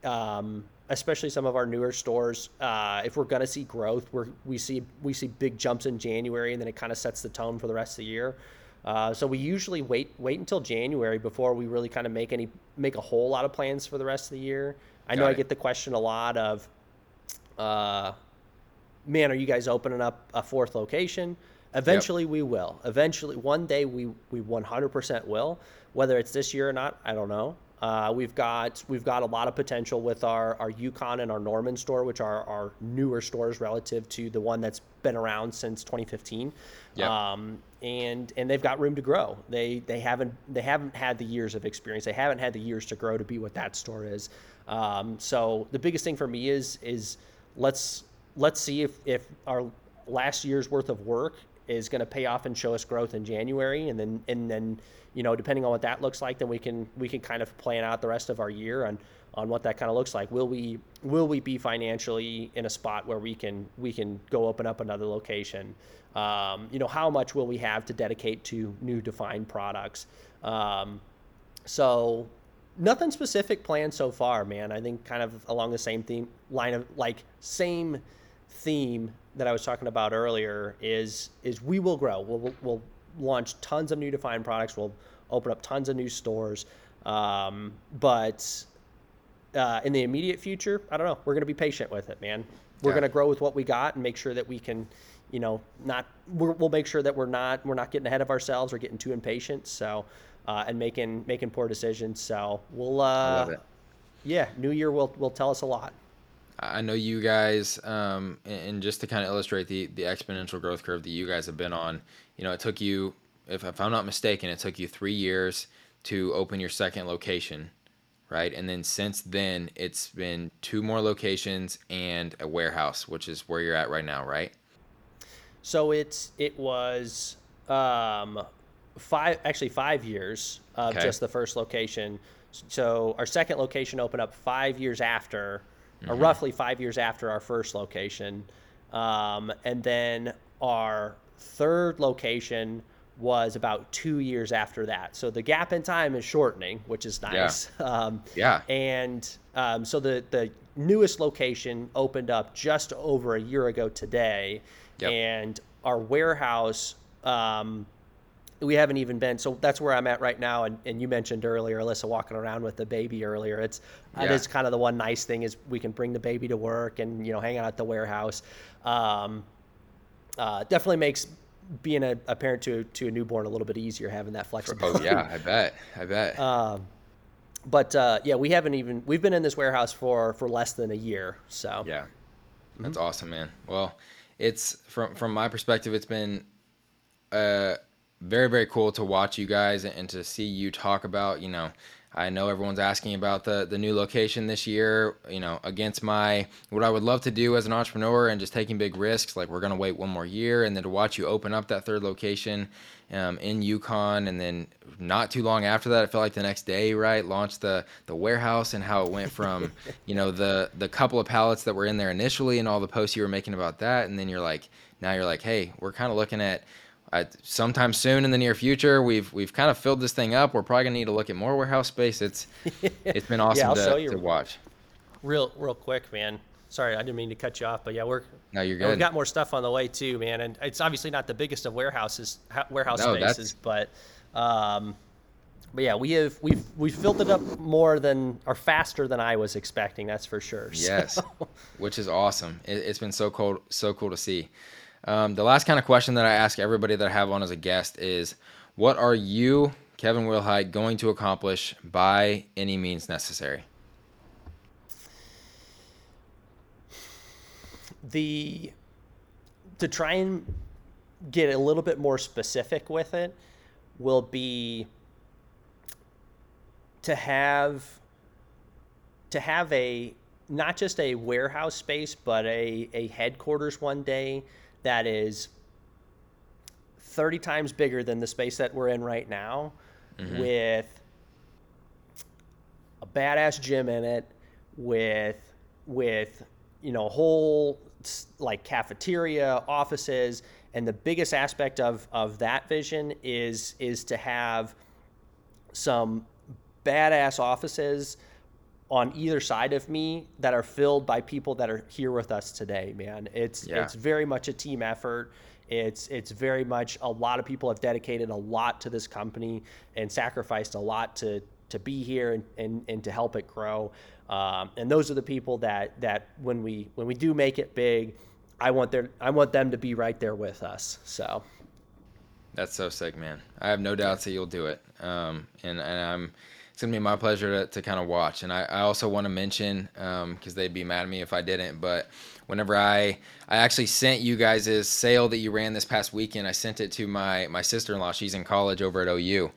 um, especially some of our newer stores uh, if we're going to see growth we we see we see big jumps in january and then it kind of sets the tone for the rest of the year uh, so we usually wait wait until January before we really kind of make any make a whole lot of plans for the rest of the year. I Got know it. I get the question a lot of, uh, man, are you guys opening up a fourth location? Eventually yep. we will. Eventually, one day we we 100% will. Whether it's this year or not, I don't know. Uh, we've got we've got a lot of potential with our our Yukon and our Norman store, which are our newer stores relative to the one that's been around since 2015. Yep. Um, and and they've got room to grow. They they haven't they haven't had the years of experience. They haven't had the years to grow to be what that store is. Um, so the biggest thing for me is is let's let's see if if our last year's worth of work is going to pay off and show us growth in January, and then and then you know depending on what that looks like, then we can we can kind of plan out the rest of our year on on what that kind of looks like. Will we will we be financially in a spot where we can we can go open up another location? Um, you know, how much will we have to dedicate to new defined products? Um, so nothing specific planned so far, man. I think kind of along the same theme line of like same theme that I was talking about earlier is is we will grow. We'll we'll launch tons of new defined products. We'll open up tons of new stores. Um, but uh, in the immediate future, I don't know. We're going to be patient with it, man. We're yeah. going to grow with what we got and make sure that we can, you know, not. we will make sure that we're not we're not getting ahead of ourselves or getting too impatient. So, uh, and making making poor decisions. So we'll. Uh, yeah, New Year will will tell us a lot. I know you guys, um, and just to kind of illustrate the the exponential growth curve that you guys have been on. You know, it took you, if, if I'm not mistaken, it took you three years to open your second location right? And then since then, it's been two more locations and a warehouse, which is where you're at right now, right? So it's it was um, five actually five years of okay. just the first location. So our second location opened up five years after, mm-hmm. or roughly five years after our first location, um, and then our third location was about two years after that. So the gap in time is shortening, which is nice. Yeah. Um, yeah. And um, so the the newest location opened up just over a year ago today, yep. and our warehouse. Um, we haven't even been so that's where i'm at right now and, and you mentioned earlier alyssa walking around with the baby earlier it's yeah. that is kind of the one nice thing is we can bring the baby to work and you know hang out at the warehouse um, uh, definitely makes being a, a, parent to to a newborn a little bit easier having that flexibility. Oh yeah, I bet, I bet. Um, but uh, yeah, we haven't even we've been in this warehouse for for less than a year. So yeah, that's mm-hmm. awesome, man. Well, it's from from my perspective, it's been uh, very very cool to watch you guys and to see you talk about you know I know everyone's asking about the the new location this year. You know, against my what I would love to do as an entrepreneur and just taking big risks. Like we're gonna wait one more year, and then to watch you open up that third location um, in Yukon, and then not too long after that, I felt like the next day, right, launched the the warehouse and how it went from you know the the couple of pallets that were in there initially and all the posts you were making about that, and then you're like now you're like, hey, we're kind of looking at I, sometime soon in the near future, we've we've kind of filled this thing up. We're probably gonna need to look at more warehouse space. It's it's been awesome yeah, to, to watch. Real real quick, man. Sorry, I didn't mean to cut you off, but yeah, we're no, you're good. We've got more stuff on the way too, man. And it's obviously not the biggest of warehouses warehouse no, spaces, but um, but yeah, we have we've we've filled it up more than or faster than I was expecting. That's for sure. Yes, so. which is awesome. It, has been so cool so cool to see. Um, the last kind of question that I ask everybody that I have on as a guest is, what are you, Kevin Wilhite, going to accomplish by any means necessary? The to try and get a little bit more specific with it will be to have to have a not just a warehouse space but a, a headquarters one day that is 30 times bigger than the space that we're in right now mm-hmm. with a badass gym in it with with you know a whole like cafeteria offices and the biggest aspect of of that vision is is to have some badass offices on either side of me that are filled by people that are here with us today, man. It's yeah. it's very much a team effort. It's it's very much a lot of people have dedicated a lot to this company and sacrificed a lot to to be here and, and, and to help it grow. Um, and those are the people that that when we when we do make it big, I want their I want them to be right there with us. So that's so sick, man. I have no doubts that you'll do it. Um, and and I'm it's gonna be my pleasure to, to kind of watch. And I, I also want to mention because um, they'd be mad at me if I didn't, but whenever I I actually sent you guys' sale that you ran this past weekend, I sent it to my my sister in law. She's in college over at OU,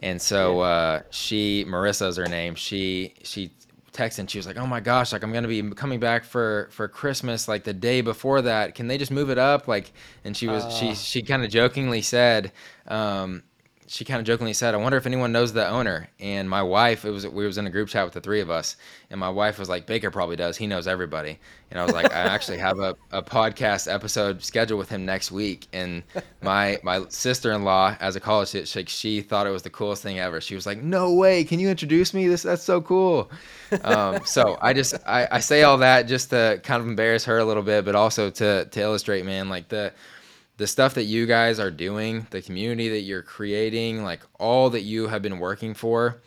and so uh, she Marissa is her name. She she texting. She was like, "Oh my gosh, like I'm gonna be coming back for for Christmas, like the day before that. Can they just move it up?" Like, and she was she Uh, she kind of jokingly said, um, she kind of jokingly said, "I wonder if anyone knows the owner." And my wife, it was we was in a group chat with the three of us, and my wife was like, "Bakker probably does. He knows everybody." And I was like, "I actually have a, a podcast episode scheduled with him next week." And my my sister in law, as a college kid, she, she thought it was the coolest thing ever. She was like, "No way! Can you introduce me? This that's so cool." Um, so I just I, I say all that just to kind of embarrass her a little bit, but also to to illustrate, man, like the the stuff that you guys are doing, the community that you're creating, like all that you have been working for.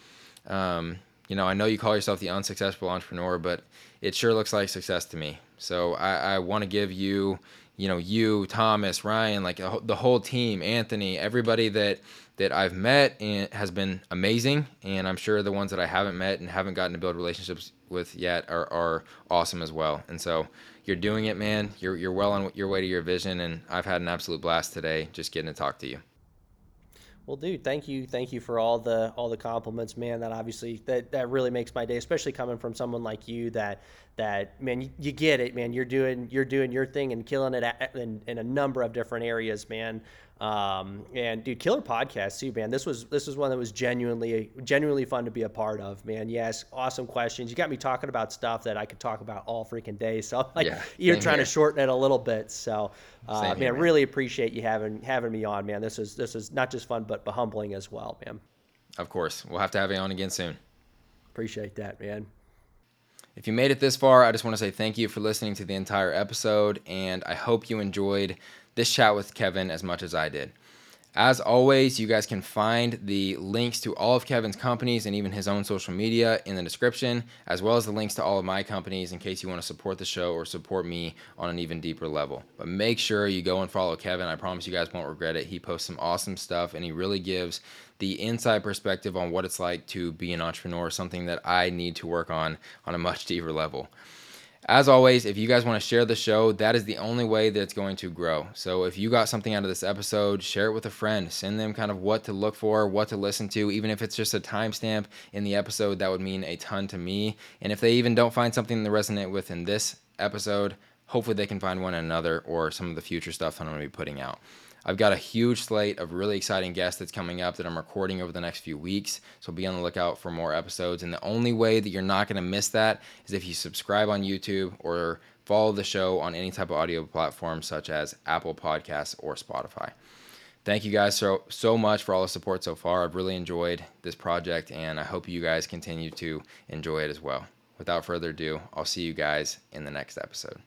Um, you know, I know you call yourself the unsuccessful entrepreneur, but it sure looks like success to me. So I, I want to give you, you know, you, Thomas, Ryan, like the whole team, Anthony, everybody that that I've met and has been amazing, and I'm sure the ones that I haven't met and haven't gotten to build relationships with yet are, are awesome as well. And so you're doing it, man. You're you're well on your way to your vision, and I've had an absolute blast today just getting to talk to you. Well, dude, thank you, thank you for all the all the compliments, man. That obviously that that really makes my day, especially coming from someone like you. That that man, you, you get it, man. You're doing you're doing your thing and killing it at, in, in a number of different areas, man. Um, and dude, killer podcast too, man. This was this was one that was genuinely genuinely fun to be a part of, man. Yes, awesome questions. You got me talking about stuff that I could talk about all freaking day. So I'm like, Yeah, you're trying here. to shorten it a little bit. So, uh, man, here, man. really appreciate you having having me on, man. This is this is not just fun, but but humbling as well, man. Of course, we'll have to have you on again soon. Appreciate that, man. If you made it this far, I just want to say thank you for listening to the entire episode, and I hope you enjoyed this chat with Kevin as much as I did. As always, you guys can find the links to all of Kevin's companies and even his own social media in the description, as well as the links to all of my companies in case you want to support the show or support me on an even deeper level. But make sure you go and follow Kevin. I promise you guys won't regret it. He posts some awesome stuff and he really gives the inside perspective on what it's like to be an entrepreneur, something that I need to work on on a much deeper level. As always, if you guys want to share the show, that is the only way that it's going to grow. So if you got something out of this episode, share it with a friend. Send them kind of what to look for, what to listen to. Even if it's just a timestamp in the episode, that would mean a ton to me. And if they even don't find something to resonate with in this episode, hopefully they can find one in another or some of the future stuff that I'm going to be putting out. I've got a huge slate of really exciting guests that's coming up that I'm recording over the next few weeks. So be on the lookout for more episodes. And the only way that you're not going to miss that is if you subscribe on YouTube or follow the show on any type of audio platform such as Apple Podcasts or Spotify. Thank you guys so so much for all the support so far. I've really enjoyed this project and I hope you guys continue to enjoy it as well. Without further ado, I'll see you guys in the next episode.